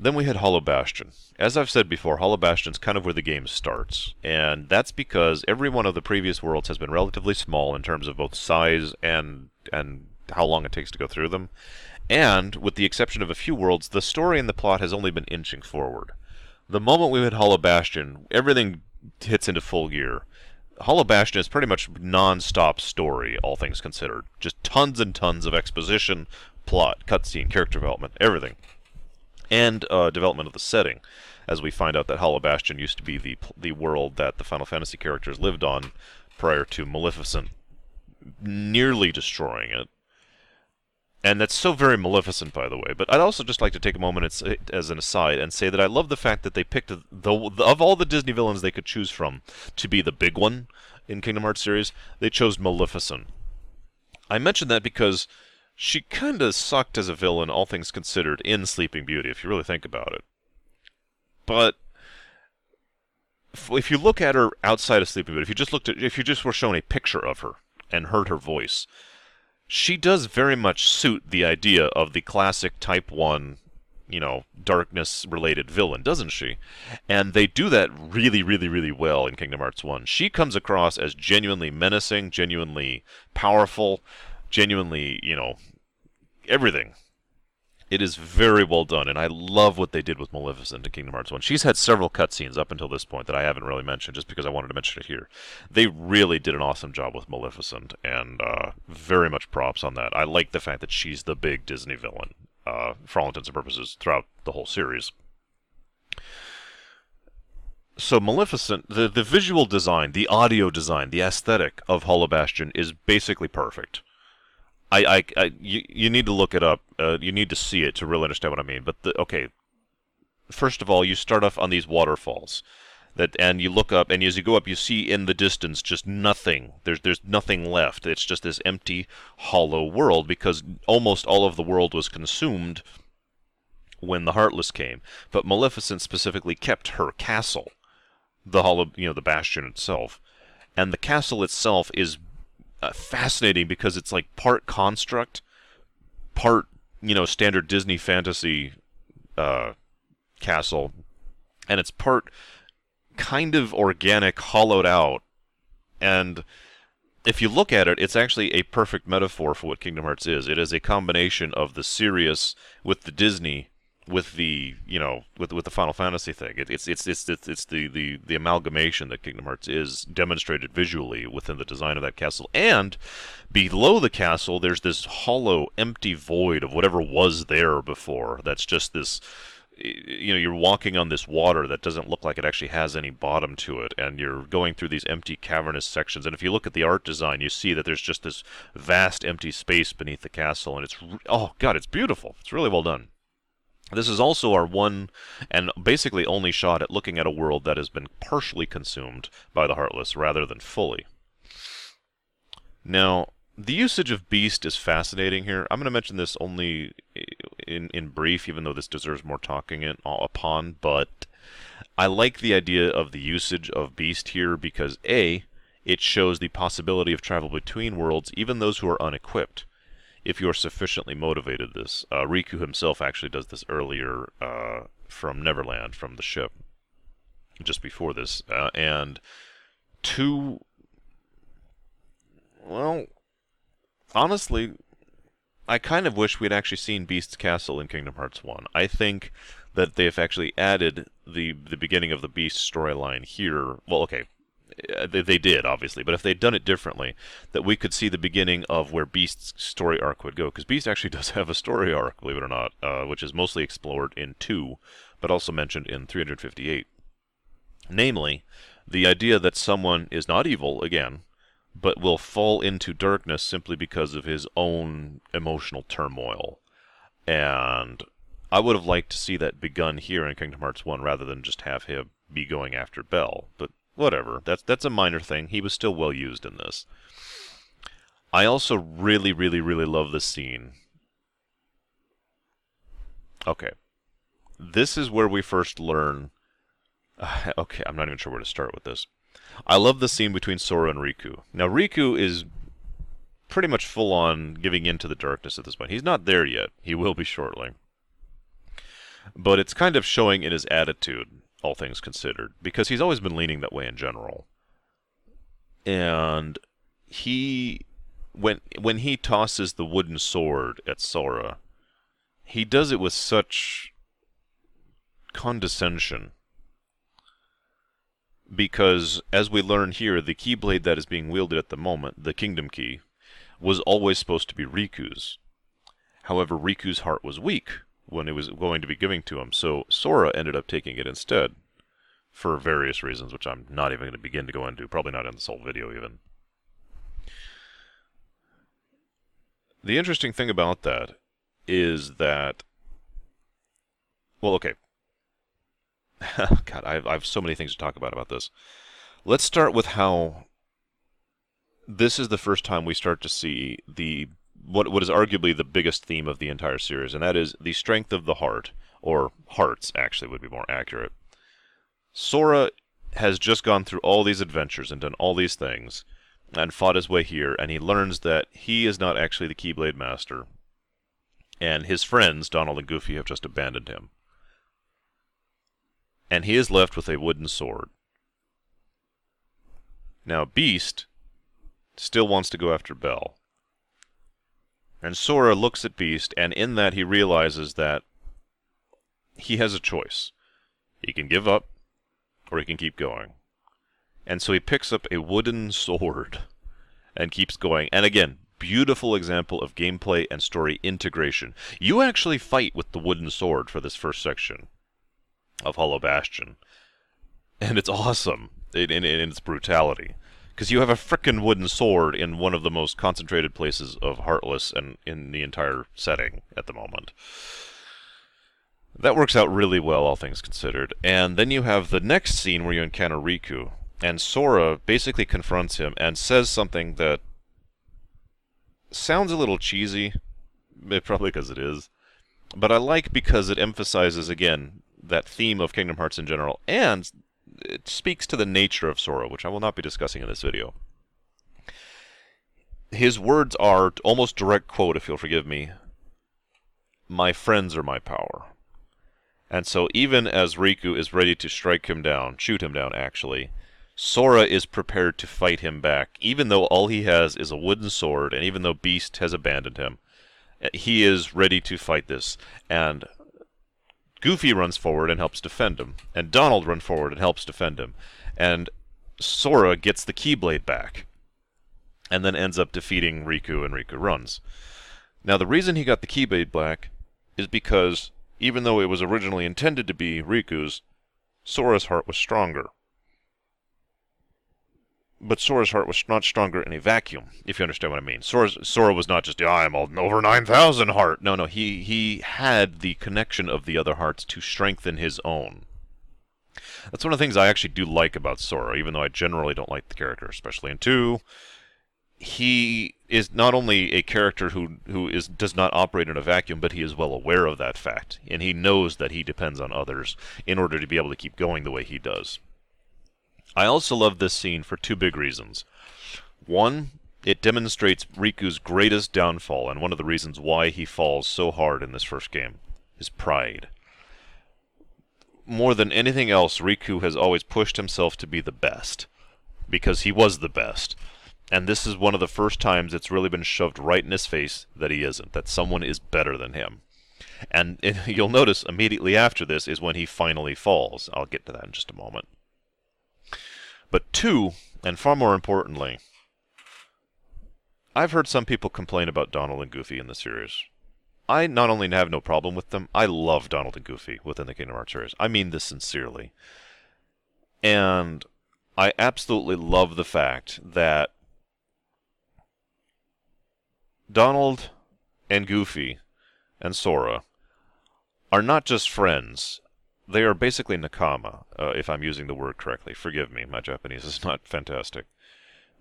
Then we had Hollow Bastion. As I've said before, Hollow Bastion's kind of where the game starts, and that's because every one of the previous worlds has been relatively small in terms of both size and and how long it takes to go through them. And, with the exception of a few worlds, the story and the plot has only been inching forward. The moment we hit Hollow Bastion, everything hits into full gear. Hollow Bastion is pretty much non-stop story, all things considered. Just tons and tons of exposition, plot, cutscene, character development, everything and uh, development of the setting, as we find out that Hollow Bastion used to be the the world that the Final Fantasy characters lived on prior to Maleficent nearly destroying it. And that's so very Maleficent, by the way. But I'd also just like to take a moment as, as an aside and say that I love the fact that they picked the, the of all the Disney villains they could choose from to be the big one in Kingdom Hearts series, they chose Maleficent. I mention that because she kind of sucked as a villain, all things considered, in Sleeping Beauty, if you really think about it. But if you look at her outside of Sleeping Beauty, if you just looked at, if you just were shown a picture of her and heard her voice, she does very much suit the idea of the classic Type One, you know, darkness-related villain, doesn't she? And they do that really, really, really well in Kingdom Hearts One. She comes across as genuinely menacing, genuinely powerful genuinely, you know, everything. It is very well done, and I love what they did with Maleficent in Kingdom Hearts 1. She's had several cutscenes up until this point that I haven't really mentioned just because I wanted to mention it here. They really did an awesome job with Maleficent, and uh, very much props on that. I like the fact that she's the big Disney villain, uh, for all intents and purposes, throughout the whole series. So Maleficent, the, the visual design, the audio design, the aesthetic of Hollow Bastion is basically perfect. I, I, I you, you need to look it up. Uh, you need to see it to really understand what I mean. But the, okay, first of all, you start off on these waterfalls, that and you look up, and as you go up, you see in the distance just nothing. There's there's nothing left. It's just this empty, hollow world because almost all of the world was consumed when the Heartless came. But Maleficent specifically kept her castle, the hollow, you know, the bastion itself, and the castle itself is uh, fascinating because it's like part construct, part you know standard Disney fantasy uh, castle, and it's part kind of organic, hollowed out, and if you look at it, it's actually a perfect metaphor for what Kingdom Hearts is. It is a combination of the serious with the Disney with the you know with with the Final Fantasy thing. It, it's, it's it's it's it's the the the amalgamation that Kingdom Hearts is demonstrated visually within the design of that castle, and below the castle there's this hollow, empty void of whatever was there before. That's just this. You know, you're walking on this water that doesn't look like it actually has any bottom to it, and you're going through these empty cavernous sections. And if you look at the art design, you see that there's just this vast empty space beneath the castle, and it's oh god, it's beautiful. It's really well done. This is also our one and basically only shot at looking at a world that has been partially consumed by the Heartless rather than fully. Now, the usage of Beast is fascinating here. I'm going to mention this only in, in brief, even though this deserves more talking in, uh, upon, but I like the idea of the usage of Beast here because A, it shows the possibility of travel between worlds, even those who are unequipped if you're sufficiently motivated this. Uh, Riku himself actually does this earlier uh, from Neverland, from the ship, just before this. Uh, and two, well, honestly, I kind of wish we'd actually seen Beast's Castle in Kingdom Hearts 1. I think that they've actually added the the beginning of the Beast storyline here. Well, okay, they, they did obviously, but if they'd done it differently, that we could see the beginning of where Beast's story arc would go, because Beast actually does have a story arc, believe it or not, uh, which is mostly explored in two, but also mentioned in 358. Namely, The idea that someone is not evil, again, but will fall into darkness simply because of his own emotional turmoil. And I would have liked to see that begun here in Kingdom Hearts 1 rather than just have him be going after Belle. But whatever. That's that's a minor thing. He was still well used in this. I also really, really, really love this scene. Okay. This is where we first learn. Okay, I'm not even sure where to start with this. I love the scene between Sora and Riku. Now, Riku is pretty much full on giving in to the darkness at this point. He's not there yet. He will be shortly. But it's kind of showing in his attitude, all things considered, because he's always been leaning that way in general. And he when when he tosses the wooden sword at Sora, he does it with such condescension because as we learn here, the keyblade that is being wielded at the moment, the Kingdom Key, was always supposed to be Riku's. However, Riku's heart was weak when it was going to be giving to him, so Sora ended up taking it instead, for various reasons, which I'm not even going to begin to go into, probably not in this whole video even. The interesting thing about that is that, well, okay, God, I have, I have so many things to talk about about this. Let's start with how this is the first time we start to see the what what is arguably the biggest theme of the entire series, and that is the strength of the heart, or hearts actually would be more accurate. Sora has just gone through all these adventures and done all these things, and fought his way here, and he learns that he is not actually the Keyblade Master, and his friends, Donald and Goofy, have just abandoned him and he is left with a wooden sword. Now, Beast still wants to go after Belle. And Sora looks at Beast, and in that he realizes that he has a choice. He can give up, or he can keep going. And so he picks up a wooden sword and keeps going. And again, beautiful example of gameplay and story integration. You actually fight with the wooden sword for this first section of Hollow Bastion. And it's awesome in, in, in its brutality. Because you have a frickin' wooden sword in one of the most concentrated places of Heartless and in the entire setting at the moment. That works out really well, all things considered. And then you have the next scene where you encounter Riku, and Sora basically confronts him and says something that sounds a little cheesy, eh, probably because it is, but I like because it emphasizes again that theme of Kingdom Hearts in general, and it speaks to the nature of Sora, which I will not be discussing in this video. His words are almost direct quote, if you'll forgive me. My friends are my power. And so even as Riku is ready to strike him down, shoot him down actually, Sora is prepared to fight him back, even though all he has is a wooden sword, and even though Beast has abandoned him, he is ready to fight this. And Goofy runs forward and helps defend him, and Donald runs forward and helps defend him, and Sora gets the Keyblade back, and then ends up defeating Riku, and Riku runs. Now, the reason he got the Keyblade back is because, even though it was originally intended to be Riku's, Sora's heart was stronger. But Sora's heart was not stronger in a vacuum, if you understand what I mean. Sora's, Sora was not just, I'm an over 9,000 heart. No, no, he, he had the connection of the other hearts to strengthen his own. That's one of the things I actually do like about Sora, even though I generally don't like the character, especially in 2. He is not only a character who, who is does not operate in a vacuum, but he is well aware of that fact, and he knows that he depends on others in order to be able to keep going the way he does. I also love this scene for two big reasons. One, it demonstrates Riku's greatest downfall and one of the reasons why he falls so hard in this first game his pride. More than anything else, Riku has always pushed himself to be the best because he was the best. And this is one of the first times it's really been shoved right in his face that he isn't, that someone is better than him. And you'll notice immediately after this is when he finally falls. I'll get to that in just a moment. But two, and far more importantly, I've heard some people complain about Donald and Goofy in the series. I not only have no problem with them, I love Donald and Goofy within the Kingdom Hearts series. I mean this sincerely. And I absolutely love the fact that Donald and Goofy and Sora are not just friends. They are basically nakama, uh, if I'm using the word correctly. Forgive me, my Japanese is not fantastic.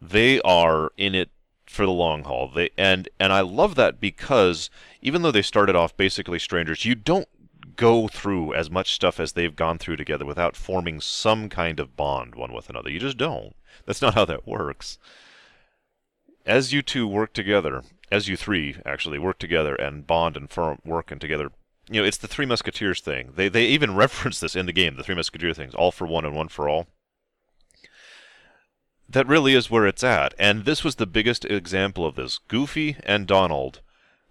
They are in it for the long haul. They and and I love that because even though they started off basically strangers, you don't go through as much stuff as they've gone through together without forming some kind of bond one with another. You just don't. That's not how that works. As you two work together, as you three actually work together and bond and firm work and together, you know, it's the Three Musketeers thing. They they even reference this in the game, the Three Musketeer things, all for one and one for all. That really is where it's at. And this was the biggest example of this. Goofy and Donald,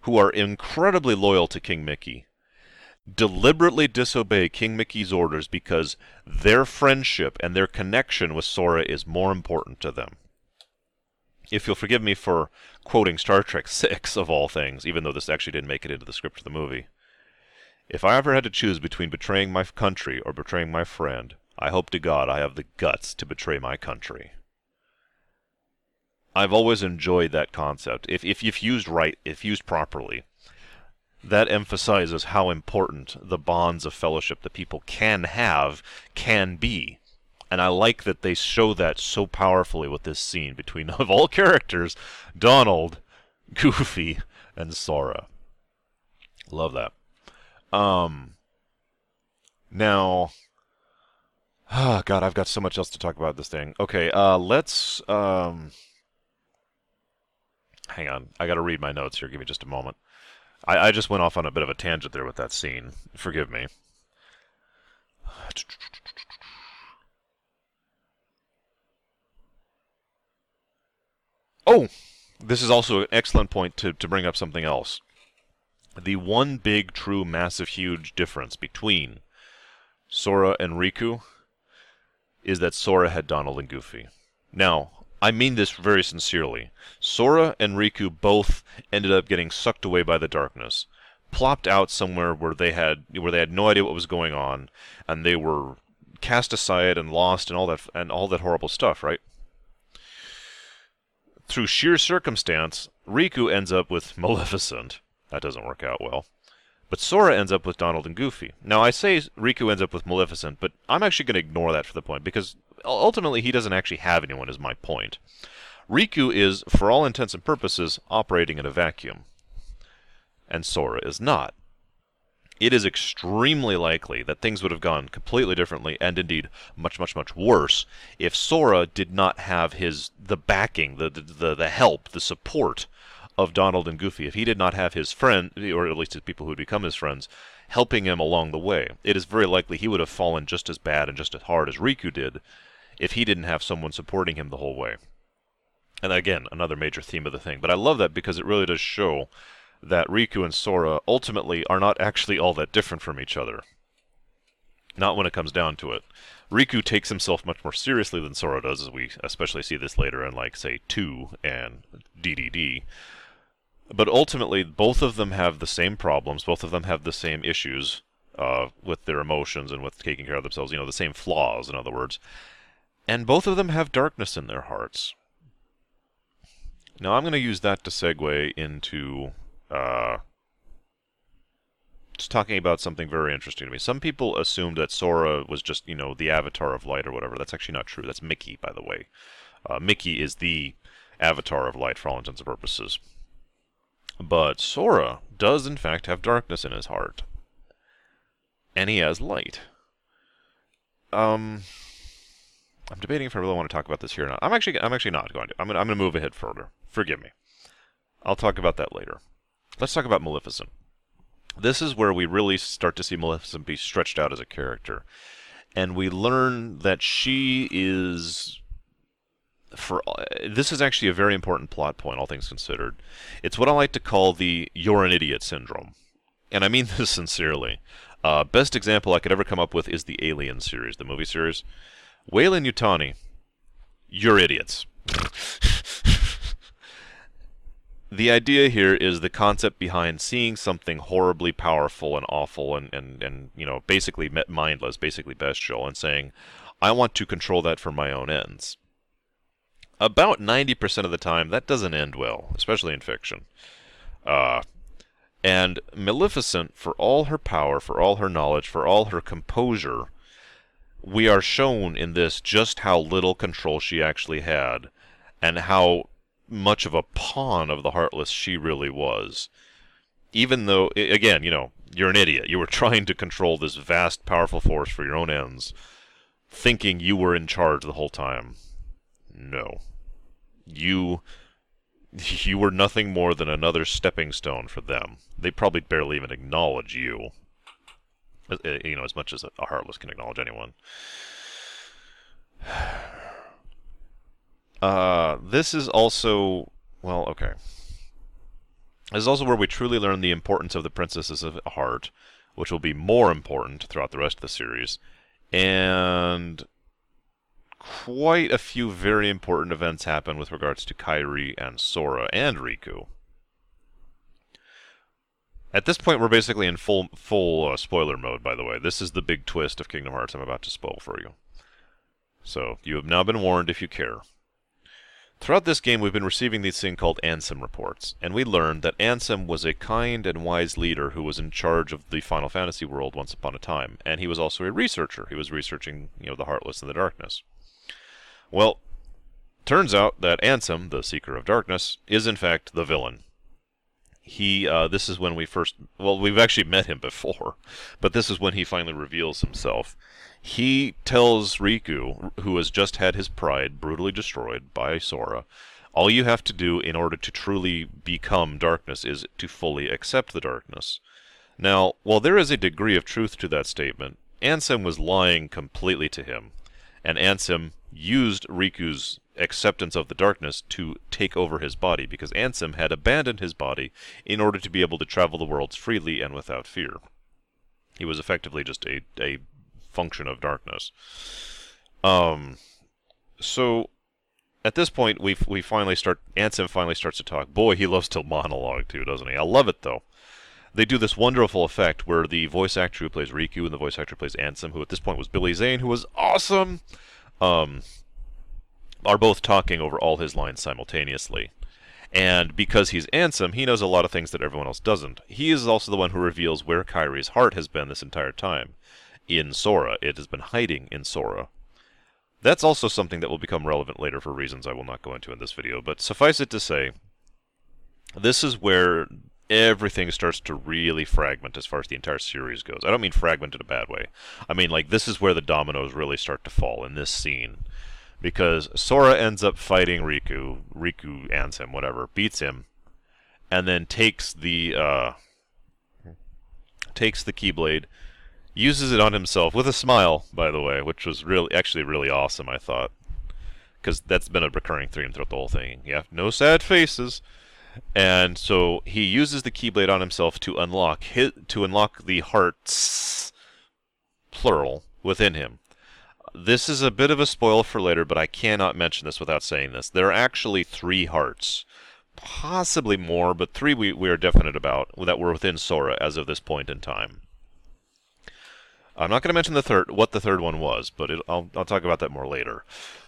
who are incredibly loyal to King Mickey, deliberately disobey King Mickey's orders because their friendship and their connection with Sora is more important to them. If you'll forgive me for quoting Star Trek 6 of all things, even though this actually didn't make it into the script of the movie. If I ever had to choose between betraying my country or betraying my friend, I hope to God I have the guts to betray my country. I've always enjoyed that concept. If, if, if used right, if used properly, that emphasizes how important the bonds of fellowship that people can have can be. And I like that they show that so powerfully with this scene between, of all characters, Donald, Goofy, and Sora. Love that. Um, now, oh God, I've got so much else to talk about this thing. Okay, uh, let's, um, hang on. I got to read my notes here. Give me just a moment. I, I just went off on a bit of a tangent there with that scene. Forgive me. Oh, this is also an excellent point to, to bring up something else. The one big, true, massive, huge difference between Sora and Riku is that Sora had Donald and Goofy. Now, I mean this very sincerely. Sora and Riku both ended up getting sucked away by the darkness, plopped out somewhere where they had where they had no idea what was going on, and they were cast aside and lost and all that and all that horrible stuff, right? Through sheer circumstance, Riku ends up with Maleficent. That doesn't work out well. But Sora ends up with Donald and Goofy. Now, I say Riku ends up with Maleficent, but I'm actually going to ignore that for the point, because ultimately he doesn't actually have anyone, is my point. Riku is, for all intents and purposes, operating in a vacuum. And Sora is not. It is extremely likely that things would have gone completely differently, and indeed much, much, much worse, if Sora did not have his the backing, the the, the help, the support of Donald and Goofy. If he did not have his friend, or at least his people who would become his friends, helping him along the way, it is very likely he would have fallen just as bad and just as hard as Riku did if he didn't have someone supporting him the whole way. And again, another major theme of the thing. But I love that because it really does show that Riku and Sora ultimately are not actually all that different from each other. Not when it comes down to it. Riku takes himself much more seriously than Sora does, as we especially see this later in, like, say, 2 and DDD. But ultimately, both of them have the same problems, both of them have the same issues uh, with their emotions and with taking care of themselves, you know, the same flaws, in other words. And both of them have darkness in their hearts. Now I'm going to use that to segue into uh, just talking about something very interesting to me. Some people assumed that Sora was just, you know, the avatar of light or whatever. That's actually not true. That's Mickey, by the way. Uh, Mickey is the avatar of light for all intents and purposes. But Sora does, in fact, have darkness in his heart. And he has light. Um, I'm debating if I really want to talk about this here or not. I'm actually I'm actually not going to. I'm gonna, I'm going to move ahead further. Forgive me. I'll talk about that later. Let's talk about Maleficent. This is where we really start to see Maleficent be stretched out as a character. And we learn that she is for this is actually a very important plot point all things considered. It's what I like to call the you're an idiot syndrome. And I mean this sincerely. Uh, best example I could ever come up with is the Alien series, the movie series. Weyland-Yutani, you're idiots. the idea here is the concept behind seeing something horribly powerful and awful and, and, and you know, basically mindless, basically bestial, and saying, I want to control that for my own ends. About 90% of the time, that doesn't end well, especially in fiction. Uh, and Maleficent, for all her power, for all her knowledge, for all her composure, we are shown in this just how little control she actually had, and how much of a pawn of the Heartless she really was. Even though, again, you know, you're an idiot. You were trying to control this vast, powerful force for your own ends, thinking you were in charge the whole time. No. You you were nothing more than another stepping stone for them. They probably barely even acknowledge you. Uh, you know, as much as a heartless can acknowledge anyone. Uh, this is also well, okay. This is also where we truly learn the importance of the Princesses of Heart, which will be more important throughout the rest of the series. And quite a few very important events happen with regards to Kairi and Sora and Riku. At this point, we're basically in full full uh, spoiler mode. By the way, this is the big twist of Kingdom Hearts I'm about to spoil for you. So you have now been warned if you care. Throughout this game, we've been receiving these things called Ansem reports, and we learned that Ansem was a kind and wise leader who was in charge of the Final Fantasy world once upon a time, and he was also a researcher. He was researching, you know, the Heartless and the Darkness. Well, turns out that Ansem, the Seeker of Darkness, is in fact the villain. He, uh, this is when we first, well, we've actually met him before, but this is when he finally reveals himself. He tells Riku, who has just had his pride brutally destroyed by Sora, all you have to do in order to truly become darkness is to fully accept the darkness. Now, while there is a degree of truth to that statement, Ansem was lying completely to him, and Ansem used Riku's acceptance of the darkness to take over his body because Ansem had abandoned his body in order to be able to travel the worlds freely and without fear. He was effectively just a, a function of darkness. Um, so at this point, we we finally start. Ansem finally starts to talk. Boy, he loves to monologue too, doesn't he? I love it though. They do this wonderful effect where the voice actor who plays Riku and the voice actor who plays Ansem, who at this point was Billy Zane, who was awesome, um, are both talking over all his lines simultaneously. And because he's Ansem, he knows a lot of things that everyone else doesn't. He is also the one who reveals where Kairi's heart has been this entire time in Sora. It has been hiding in Sora. That's also something that will become relevant later for reasons I will not go into in this video, but suffice it to say, this is where everything starts to really fragment as far as the entire series goes. I don't mean fragment in a bad way. I mean, like, this is where the dominoes really start to fall in this scene. Because Sora ends up fighting Riku, Riku Ansem, whatever, beats him, and then takes the, uh, takes the Keyblade, uses it on himself with a smile, by the way, which was really actually really awesome. I thought because that's been a recurring theme throughout the whole thing. Yeah, no sad faces. And so he uses the Keyblade on himself to unlock his, to unlock the hearts plural within him. This is a bit of a spoil for later, but I cannot mention this without saying this. There are actually three hearts. Possibly more, but three we, we are definite about that were within Sora as of this point in time. I'm not going to mention the third what the third one was, but it, I'll I'll talk about that more later.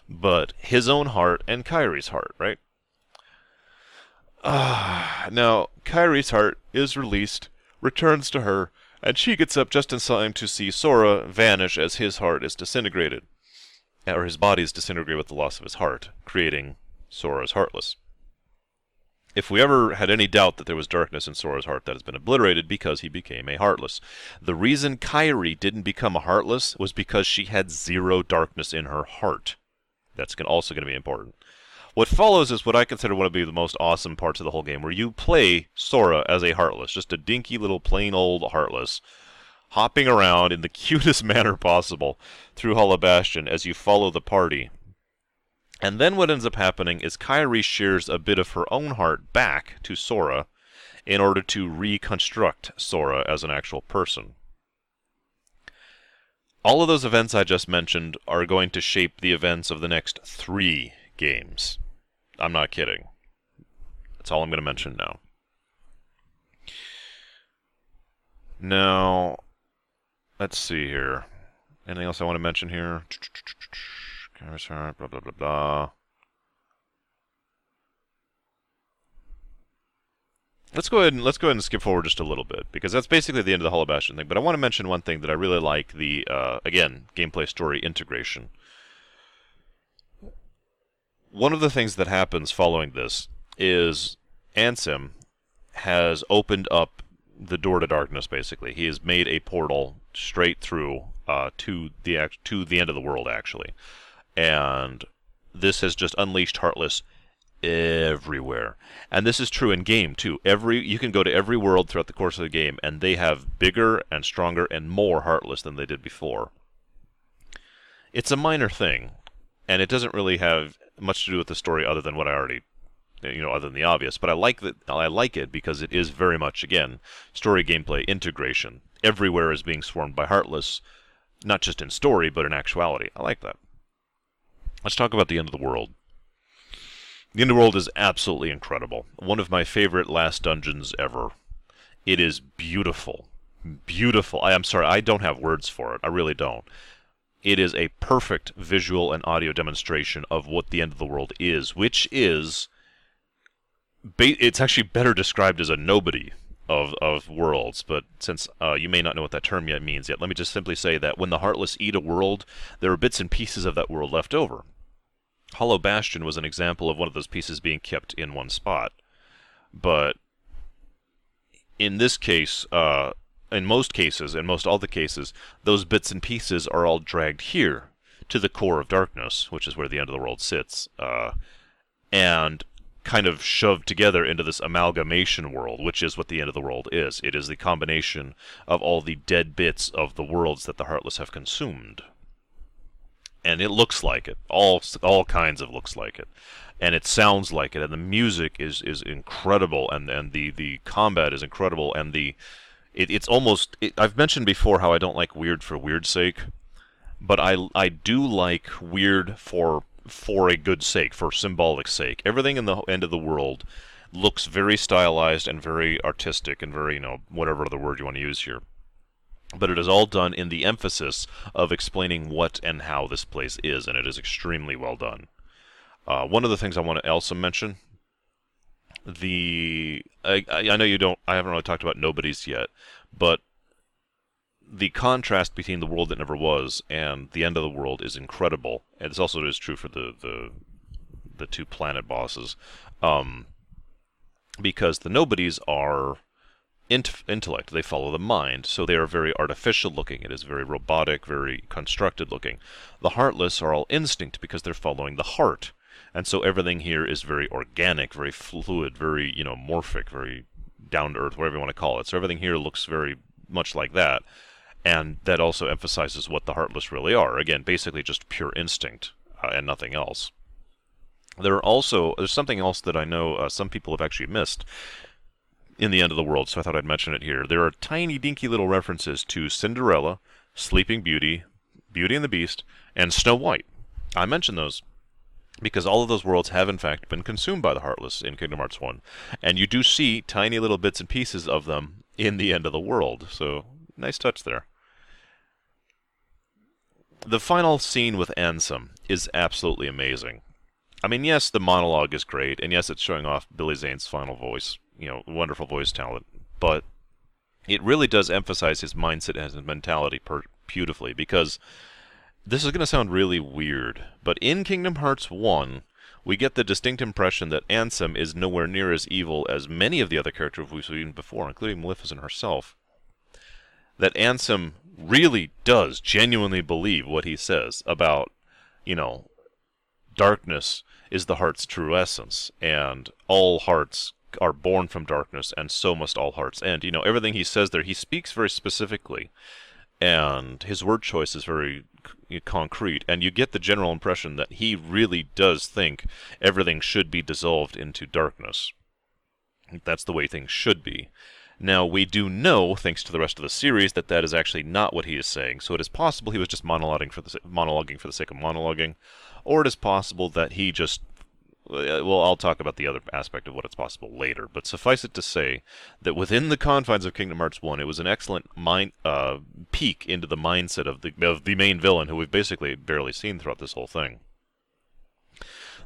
But his own heart and Kairi's heart, right? Uh, now Kairi's heart is released, returns to her, and she gets up just in time to see Sora vanish as his heart is disintegrated, or his body is disintegrated with the loss of his heart, creating Sora's heartless. If we ever had any doubt that there was darkness in Sora's heart, that has been obliterated because he became a Heartless. The reason Kairi didn't become a Heartless was because she had zero darkness in her heart. That's also going to be important. What follows is what I consider one of the most awesome parts of the whole game, where you play Sora as a Heartless, just a dinky little plain old Heartless, hopping around in the cutest manner possible through Hollow Bastion as you follow the party and then what ends up happening is Kairi shares a bit of her own heart back to Sora in order to reconstruct Sora as an actual person. All of those events I just mentioned are going to shape the events of the next three games. I'm not kidding. That's all I'm going to mention now. Now, let's see here. Anything else I want to mention here? Blah blah blah blah. Let's go ahead and let's go ahead and skip forward just a little bit because that's basically the end of the Hollow Bastion thing. But I want to mention one thing that I really like: the uh, again gameplay story integration. One of the things that happens following this is Ansem has opened up the door to darkness. Basically, he has made a portal straight through uh, to the to the end of the world, actually, and this has just unleashed Heartless everywhere. And this is true in game too. Every you can go to every world throughout the course of the game and they have bigger and stronger and more heartless than they did before. It's a minor thing and it doesn't really have much to do with the story other than what I already you know other than the obvious, but I like that I like it because it is very much again story gameplay integration. Everywhere is being swarmed by heartless, not just in story but in actuality. I like that. Let's talk about the end of the world. The end of the world is absolutely incredible. One of my favorite last dungeons ever. It is beautiful. Beautiful. I am sorry, I don't have words for it. I really don't. It is a perfect visual and audio demonstration of what the end of the world is, which is it's actually better described as a nobody of, of worlds, but since uh, you may not know what that term yet means yet, let me just simply say that when the Heartless eat a world, there are bits and pieces of that world left over. Hollow Bastion was an example of one of those pieces being kept in one spot. But in this case, uh, in most cases, in most all the cases, those bits and pieces are all dragged here to the core of darkness, which is where the end of the world sits, uh, and kind of shoved together into this amalgamation world, which is what the end of the world is. It is the combination of all the dead bits of the worlds that the Heartless have consumed. And it looks like it. All all kinds of looks like it, and it sounds like it, and the music is is incredible, and and the the combat is incredible, and the it, it's almost it, I've mentioned before how I don't like weird for weird's sake, but I I do like weird for for a good sake, for symbolic sake. Everything in the end of the world looks very stylized and very artistic and very you know whatever other word you want to use here but it is all done in the emphasis of explaining what and how this place is, and it is extremely well done. Uh, one of the things I want to also mention, the I, I know you don't, I haven't really talked about nobodies yet, but the contrast between the world that never was and the end of the world is incredible, and this also is true for the the the two planet bosses, um, because the nobodies are int- intellect. They follow the mind, so they are very artificial looking. It is very robotic, very constructed looking. The heartless are all instinct because they're following the heart, and so everything here is very organic, very fluid, very you know morphic, very down to earth, whatever you want to call it. So everything here looks very much like that, and that also emphasizes what the heartless really are. Again, basically just pure instinct uh, and nothing else. There are also there's something else that I know uh, some people have actually missed, in the end of the world, so I thought I'd mention it here. There are tiny, dinky little references to Cinderella, Sleeping Beauty, Beauty and the Beast, and Snow White. I mentioned those because all of those worlds have in fact been consumed by the Heartless in Kingdom Hearts 1. And you do see tiny little bits and pieces of them in the end of the world, so nice touch there. The final scene with Ansem is absolutely amazing. I mean, yes, the monologue is great, and yes, it's showing off Billy Zane's final voice you know, wonderful voice talent, but it really does emphasize his mindset and his mentality per- beautifully because this is going to sound really weird, but in Kingdom Hearts 1, we get the distinct impression that Ansem is nowhere near as evil as many of the other characters we've seen before, including Maleficent herself. That Ansem really does genuinely believe what he says about, you know, darkness is the heart's true essence, and all hearts are born from darkness, and so must all hearts end. You know, everything he says there, he speaks very specifically, and his word choice is very concrete, and you get the general impression that he really does think everything should be dissolved into darkness. That's the way things should be. Now, we do know, thanks to the rest of the series, that that is actually not what he is saying, so it is possible he was just monologuing for the, monologuing for the sake of monologuing, or it is possible that he just well, I'll talk about the other aspect of what it's possible later. But suffice it to say that within the confines of Kingdom Hearts One, it was an excellent mind uh, peek into the mindset of the of the main villain, who we've basically barely seen throughout this whole thing.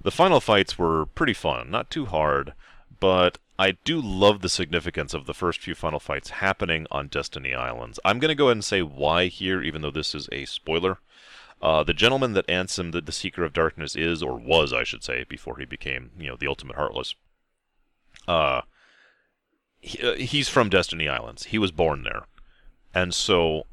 The final fights were pretty fun, not too hard, but I do love the significance of the first few final fights happening on Destiny Islands. I'm going to go ahead and say why here, even though this is a spoiler. Uh, the gentleman that Ansem, the, the Seeker of Darkness, is, or was, I should say, before he became, you know, the ultimate Heartless. Uh, he, uh, he's from Destiny Islands. He was born there, and so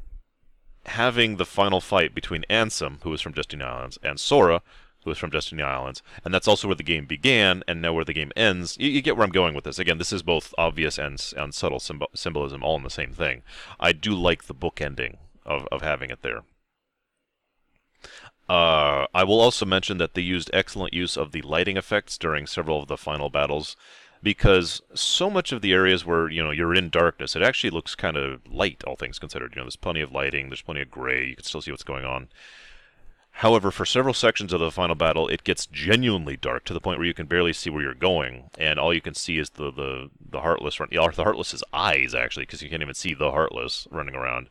having the final fight between Ansem, who was from Destiny Islands, and Sora, who was from Destiny Islands, and that's also where the game began, and now where the game ends. You, you get where I'm going with this. Again, this is both obvious and, and subtle symb- symbolism, all in the same thing. I do like the book ending of, of having it there. Uh, I will also mention that they used excellent use of the lighting effects during several of the final battles, because so much of the areas where you know you're in darkness, it actually looks kind of light, all things considered. You know, there's plenty of lighting, there's plenty of gray, you can still see what's going on. However, for several sections of the final battle, it gets genuinely dark to the point where you can barely see where you're going, and all you can see is the the the heartless run, the heartless's eyes actually, because you can't even see the heartless running around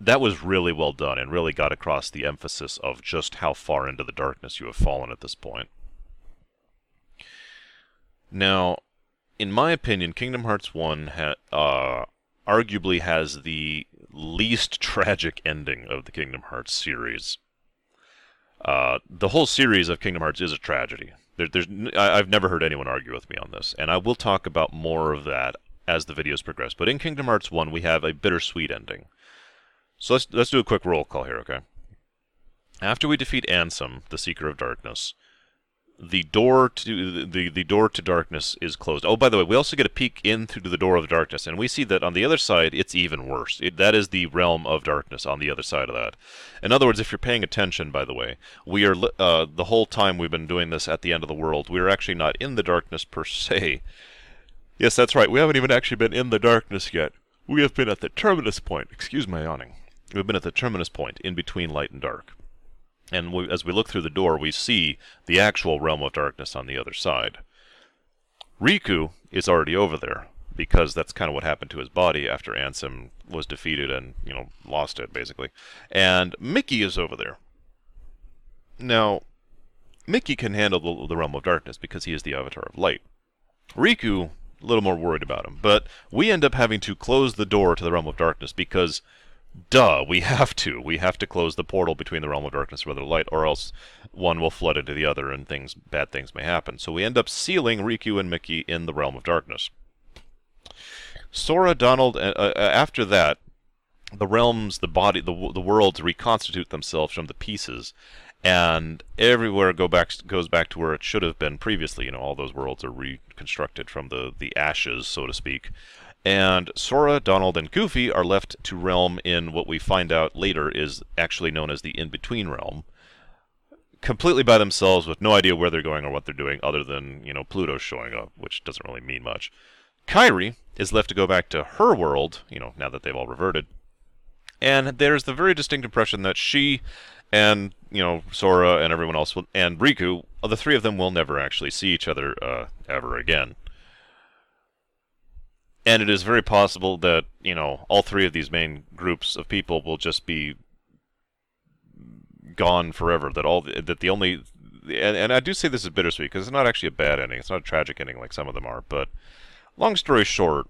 that was really well done and really got across the emphasis of just how far into the darkness you have fallen at this point. Now, in my opinion, Kingdom Hearts 1 ha- uh, arguably has the least tragic ending of the Kingdom Hearts series. Uh, the whole series of Kingdom Hearts is a tragedy. There, there's, I, I've never heard anyone argue with me on this, and I will talk about more of that as the videos progress. But in Kingdom Hearts 1, we have a bittersweet ending. So let's let's do a quick roll call here, okay? After we defeat Ansem, the Seeker of Darkness, the door to the the door to darkness is closed. Oh, by the way, we also get a peek in through the door of darkness, and we see that on the other side, it's even worse. It, that is the realm of darkness on the other side of that. In other words, if you're paying attention, by the way, we are uh, the whole time we've been doing this at the end of the world. We are actually not in the darkness per se. Yes, that's right. We haven't even actually been in the darkness yet. We have been at the terminus point. Excuse my yawning. We've been at the terminus point in between light and dark. And we, as we look through the door, we see the actual realm of darkness on the other side. Riku is already over there because that's kind of what happened to his body after Ansem was defeated and, you know, lost it, basically. And Mickey is over there. Now, Mickey can handle the, the realm of darkness because he is the avatar of light. Riku, a little more worried about him. But we end up having to close the door to the realm of darkness because duh, we have to. We have to close the portal between the realm of darkness and the light, or else one will flood into the other and things bad things may happen. So we end up sealing Riku and Mickey in the realm of darkness. Sora, Donald, uh, uh, after that, the realms, the body, the the worlds reconstitute themselves from the pieces, and everywhere go back goes back to where it should have been previously. You know, all those worlds are reconstructed from the the ashes, so to speak. And Sora, Donald, and Goofy are left to realm in what we find out later is actually known as the in between realm. Completely by themselves with no idea where they're going or what they're doing, other than, you know, Pluto showing up, which doesn't really mean much. Kairi is left to go back to her world, you know, now that they've all reverted. And there's the very distinct impression that she and, you know, Sora and everyone else, and Riku, the three of them will never actually see each other uh, ever again. And it is very possible that, you know, all three of these main groups of people will just be gone forever. That all that the only and, and I do say this is bittersweet because it's not actually a bad ending. It's not a tragic ending like some of them are. But long story short,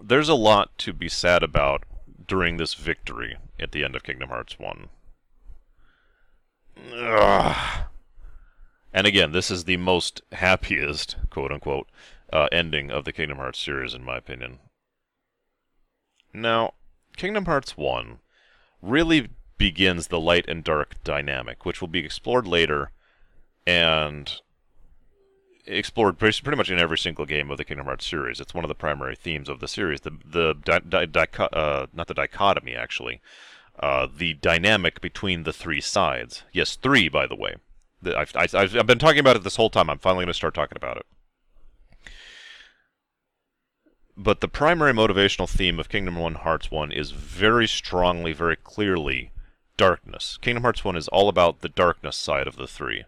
there's a lot to be sad about during this victory at the end of Kingdom Hearts 1. Ugh. And again, this is the most happiest, quote unquote, uh, ending of the Kingdom Hearts series, in my opinion. Now, Kingdom Hearts 1 really begins the light and dark dynamic, which will be explored later and explored pretty much in every single game of the Kingdom Hearts series. It's one of the primary themes of the series. The the di- di- uh, not the dichotomy actually, uh, the dynamic between the three sides. Yes, three by the way. I've, I've, I've been talking about it this whole time. I'm finally going to start talking about it. But the primary motivational theme of Kingdom 1 Hearts 1 is very strongly, very clearly darkness. Kingdom Hearts 1 is all about the darkness side of the three.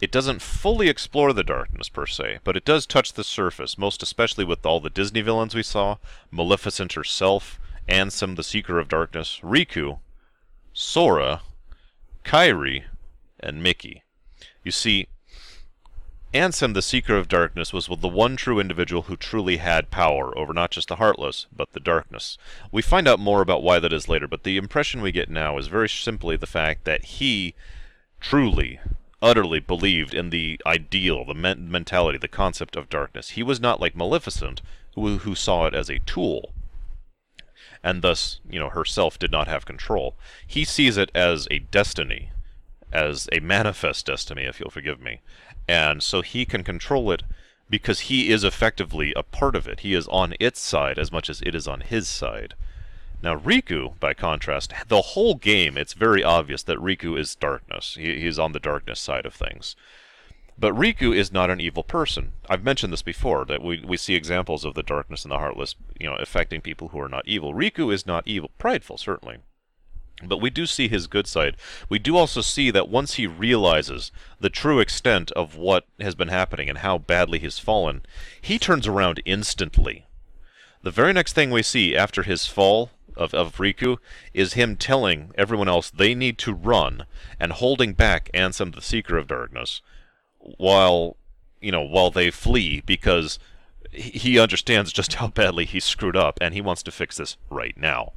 it doesn't fully explore the darkness per se, but it does touch the surface, most especially with all the Disney villains we saw, Maleficent herself, Ansem the Seeker of Darkness, Riku, Sora, Kairi, and Mickey. You see, Ansem the Seeker of Darkness was the one true individual who truly had power over not just the Heartless, but the Darkness. We find out more about why that is later, but the impression we get now is very simply the fact that he truly utterly believed in the ideal, the men- mentality, the concept of darkness. He was not like Maleficent, who, who saw it as a tool, and thus, you know, herself did not have control. He sees it as a destiny, as a manifest destiny, if you'll forgive me, and so he can control it because he is effectively a part of it. He is on its side as much as it is on his side. Now, Riku, by contrast, the whole game, it's very obvious that Riku is darkness. He, he's on the darkness side of things. But Riku is not an evil person. I've mentioned this before, that we, we see examples of the darkness and the heartless, you know, affecting people who are not evil. Riku is not evil. Prideful, certainly. But we do see his good side. We do also see that once he realizes the true extent of what has been happening and how badly he's fallen, he turns around instantly. The very next thing we see after his fall of, of Riku is him telling everyone else they need to run and holding back Ansem the Seeker of Darkness while you know while they flee because he understands just how badly he screwed up and he wants to fix this right now.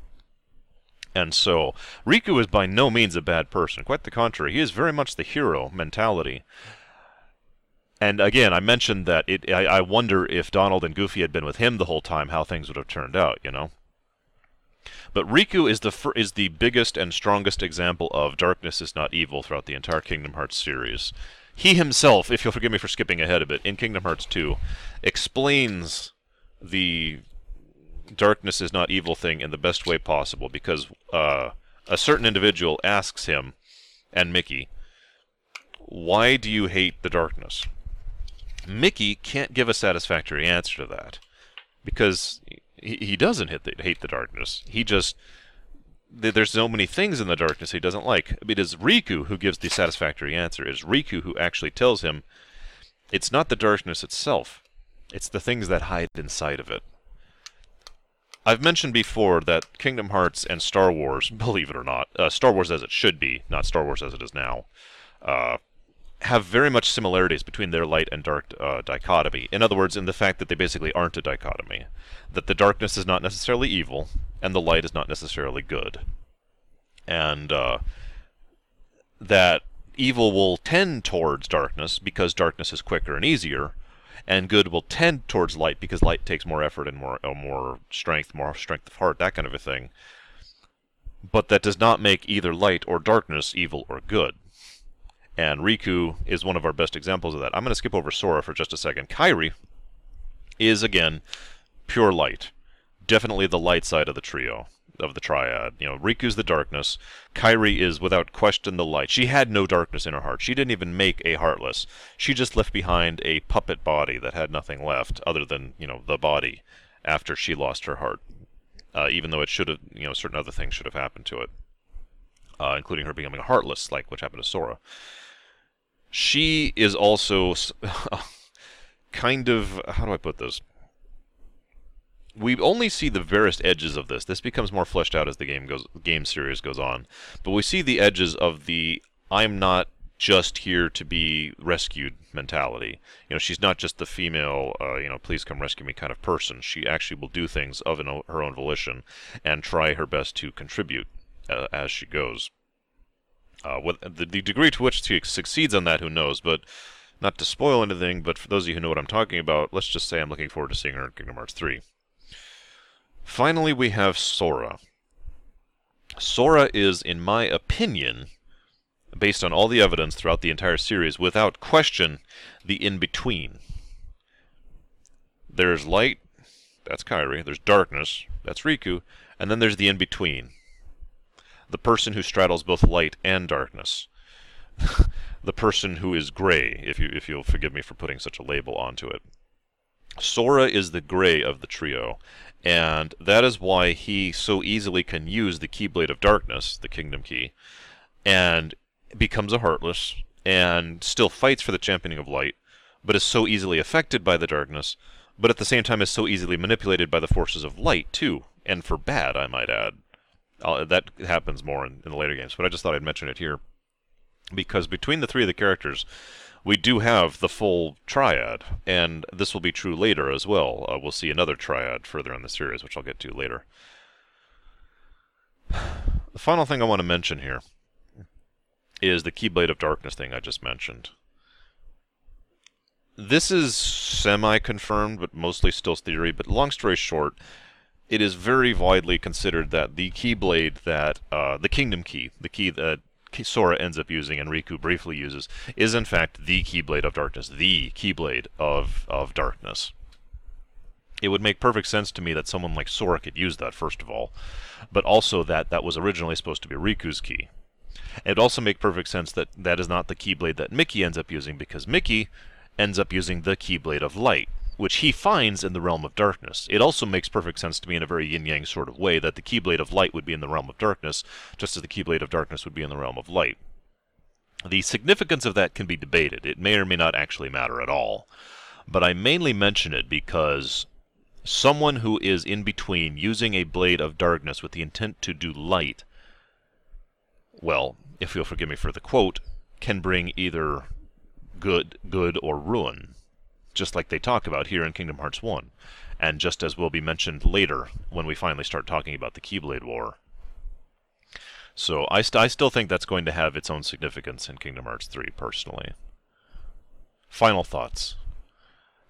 And so Riku is by no means a bad person. Quite the contrary, he is very much the hero mentality. And again, I mentioned that it. I, I wonder if Donald and Goofy had been with him the whole time, how things would have turned out. You know. But Riku is the fir- is the biggest and strongest example of darkness is not evil throughout the entire Kingdom Hearts series. He himself, if you'll forgive me for skipping ahead a bit, in Kingdom Hearts 2, explains the darkness is not evil thing in the best way possible because uh, a certain individual asks him and Mickey, "Why do you hate the darkness?" Mickey can't give a satisfactory answer to that because he, he doesn't the, hate the darkness. He just there's so many things in the darkness he doesn't like. It is Riku who gives the satisfactory answer. It is Riku who actually tells him it's not the darkness itself, it's the things that hide inside of it. I've mentioned before that Kingdom Hearts and Star Wars, believe it or not, uh, Star Wars as it should be, not Star Wars as it is now, uh, have very much similarities between their light and dark uh, dichotomy. In other words, in the fact that they basically aren't a dichotomy. That the darkness is not necessarily evil, and the light is not necessarily good. And uh, that evil will tend towards darkness because darkness is quicker and easier, and good will tend towards light because light takes more effort and more uh, more strength, more strength of heart, that kind of a thing. But that does not make either light or darkness evil or good. And Riku is one of our best examples of that. I'm going to skip over Sora for just a second. Kairi is, again, pure light. Definitely the light side of the trio, of the triad. You know, Riku's the darkness. Kairi is, without question, the light. She had no darkness in her heart. She didn't even make a heartless. She just left behind a puppet body that had nothing left other than, you know, the body after she lost her heart. Uh, even though it should have, you know, certain other things should have happened to it, uh, including her becoming heartless, like which happened to Sora she is also kind of how do I put this? We only see the various edges of this. This becomes more fleshed out as the game goes, game series goes on. But we see the edges of the "I'm not just here to be rescued" mentality. You know, she's not just the female, uh, you know, please come rescue me kind of person. She actually will do things of an, her own volition and try her best to contribute uh, as she goes. Uh, what, the, the degree to which she succeeds on that, who knows? But not to spoil anything, but for those of you who know what I'm talking about, let's just say I'm looking forward to seeing her in Kingdom Hearts 3. Finally, we have Sora. Sora is, in my opinion, based on all the evidence throughout the entire series, without question, the in between. There's light, that's Kairi. There's darkness, that's Riku. And then there's the in between, the person who straddles both light and darkness. the person who is gray, if you if you'll forgive me for putting such a label onto it. Sora is the gray of the trio, and that is why he so easily can use the Keyblade of Darkness, the Kingdom Key, and becomes a Heartless, and still fights for the championing of light, but is so easily affected by the darkness, but at the same time is so easily manipulated by the forces of light too, and for bad, I might add. Uh, that happens more in, in the later games, but I just thought I'd mention it here because between the three of the characters, we do have the full triad, and this will be true later as well. Uh, we'll see another triad further in the series, which I'll get to later. The final thing I want to mention here is the Keyblade of Darkness thing I just mentioned. This is semi-confirmed, but mostly still theory, but long story short, it is very widely considered that the Keyblade that, uh, the Kingdom Key, the key that Sora ends up using and Riku briefly uses, is in fact the Keyblade of Darkness, the Keyblade of, of Darkness. It would make perfect sense to me that someone like Sora could use that, first of all, but also that that was originally supposed to be Riku's key. It would also make perfect sense that that is not the Keyblade that Mickey ends up using, because Mickey ends up using the Keyblade of Light, which he finds in the realm of darkness. It also makes perfect sense to me in a very yin yang sort of way that the Keyblade of Light would be in the realm of darkness, just as the Keyblade of Darkness would be in the realm of light. The significance of that can be debated. It may or may not actually matter at all. But I mainly mention it because someone who is in between using a blade of darkness with the intent to do light, well, if you'll forgive me for the quote, can bring either good, good or ruin just like they talk about here in Kingdom Hearts 1, and just as will be mentioned later when we finally start talking about the Keyblade War. So I, st I still think that's going to have its own significance in Kingdom Hearts 3, personally. Final thoughts.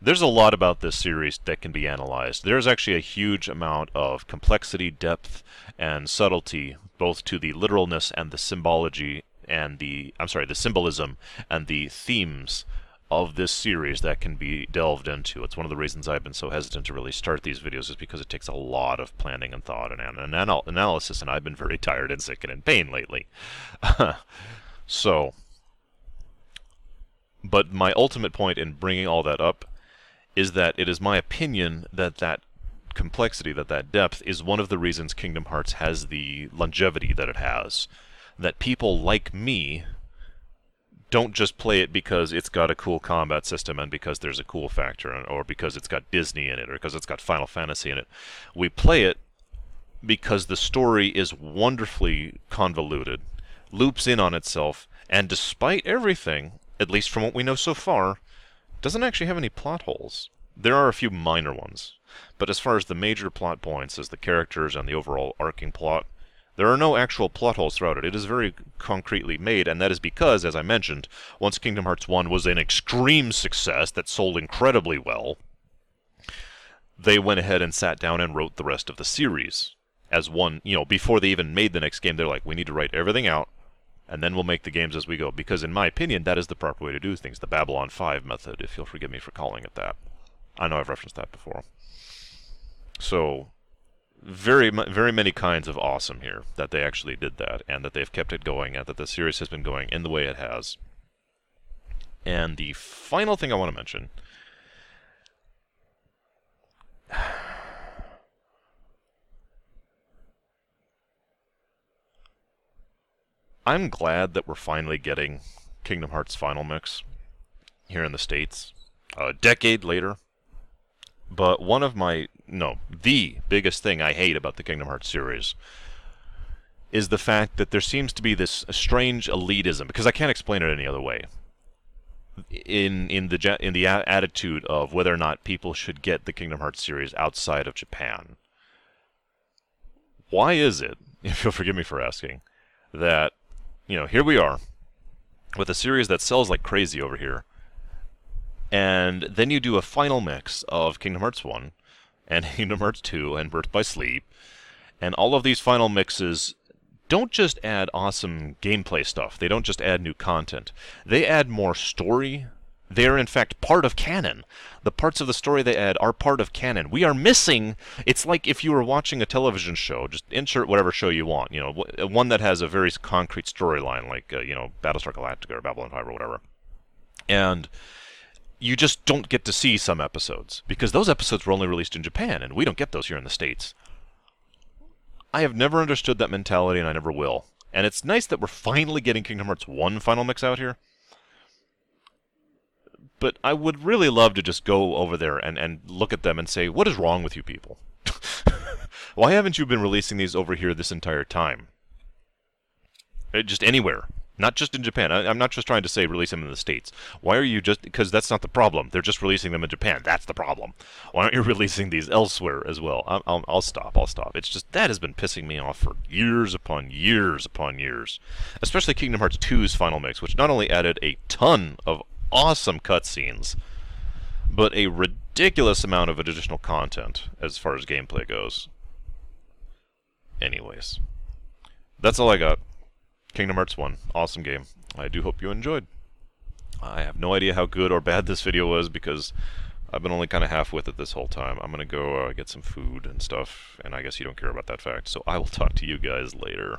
There's a lot about this series that can be analyzed. There's actually a huge amount of complexity, depth, and subtlety, both to the literalness and the symbology and the, I'm sorry, the symbolism and the themes of this series that can be delved into. It's one of the reasons I've been so hesitant to really start these videos is because it takes a lot of planning and thought and, anal analysis, and I've been very tired and sick and in pain lately. so, but my ultimate point in bringing all that up is that it is my opinion that that complexity, that that depth, is one of the reasons Kingdom Hearts has the longevity that it has. That people like me don't just play it because it's got a cool combat system and because there's a cool factor or because it's got Disney in it or because it's got Final Fantasy in it. We play it because the story is wonderfully convoluted, loops in on itself, and despite everything, at least from what we know so far, doesn't actually have any plot holes. There are a few minor ones, but as far as the major plot points as the characters and the overall arcing plot, there are no actual plot holes throughout it. It is very concretely made, and that is because, as I mentioned, once Kingdom Hearts 1 was an extreme success that sold incredibly well, they went ahead and sat down and wrote the rest of the series. As one, you know, before they even made the next game, they're like, we need to write everything out, and then we'll make the games as we go. Because, in my opinion, that is the proper way to do things. The Babylon 5 method, if you'll forgive me for calling it that. I know I've referenced that before. So, very very many kinds of awesome here that they actually did that and that they've kept it going and that the series has been going in the way it has. And the final thing I want to mention I'm glad that we're finally getting Kingdom Hearts Final Mix here in the States. A decade later, but one of my, no, the biggest thing I hate about the Kingdom Hearts series is the fact that there seems to be this strange elitism, because I can't explain it any other way. In in the in the attitude of whether or not people should get the Kingdom Hearts series outside of Japan. Why is it, if you'll forgive me for asking, that you know here we are with a series that sells like crazy over here, and then you do a final mix of Kingdom Hearts 1 and Kingdom Hearts 2 and Birth by Sleep. And all of these final mixes don't just add awesome gameplay stuff. They don't just add new content. They add more story. They are in fact part of canon. The parts of the story they add are part of canon. We are missing. It's like if you were watching a television show. Just insert whatever show you want. You know, one that has a very concrete storyline, like uh, you know, Battlestar Galactica or Babylon 5 or whatever. And you just don't get to see some episodes because those episodes were only released in Japan and we don't get those here in the States. I have never understood that mentality and I never will. And it's nice that we're finally getting Kingdom Hearts 1 Final Mix out here. But I would really love to just go over there and, and look at them and say, what is wrong with you people? Why haven't you been releasing these over here this entire time? Just anywhere. Not just in Japan. I, am not just trying to say release them in the States. Why are you just. Because that's not the problem. They're just releasing them in Japan. That's the problem. Why aren't you releasing these elsewhere as well? I'll, I'll, I'll stop. I'll stop. It's just. That has been pissing me off for years upon years upon years. Especially Kingdom Hearts 2's Final Mix, which not only added a ton of awesome cutscenes, but a ridiculous amount of additional content as far as gameplay goes. Anyways. That's all I got. Kingdom Hearts 1. Awesome game. I do hope you enjoyed. I have no idea how good or bad this video was because I've been only kind of half with it this whole time. I'm going to go uh, get some food and stuff, and I guess you don't care about that fact, so I will talk to you guys later.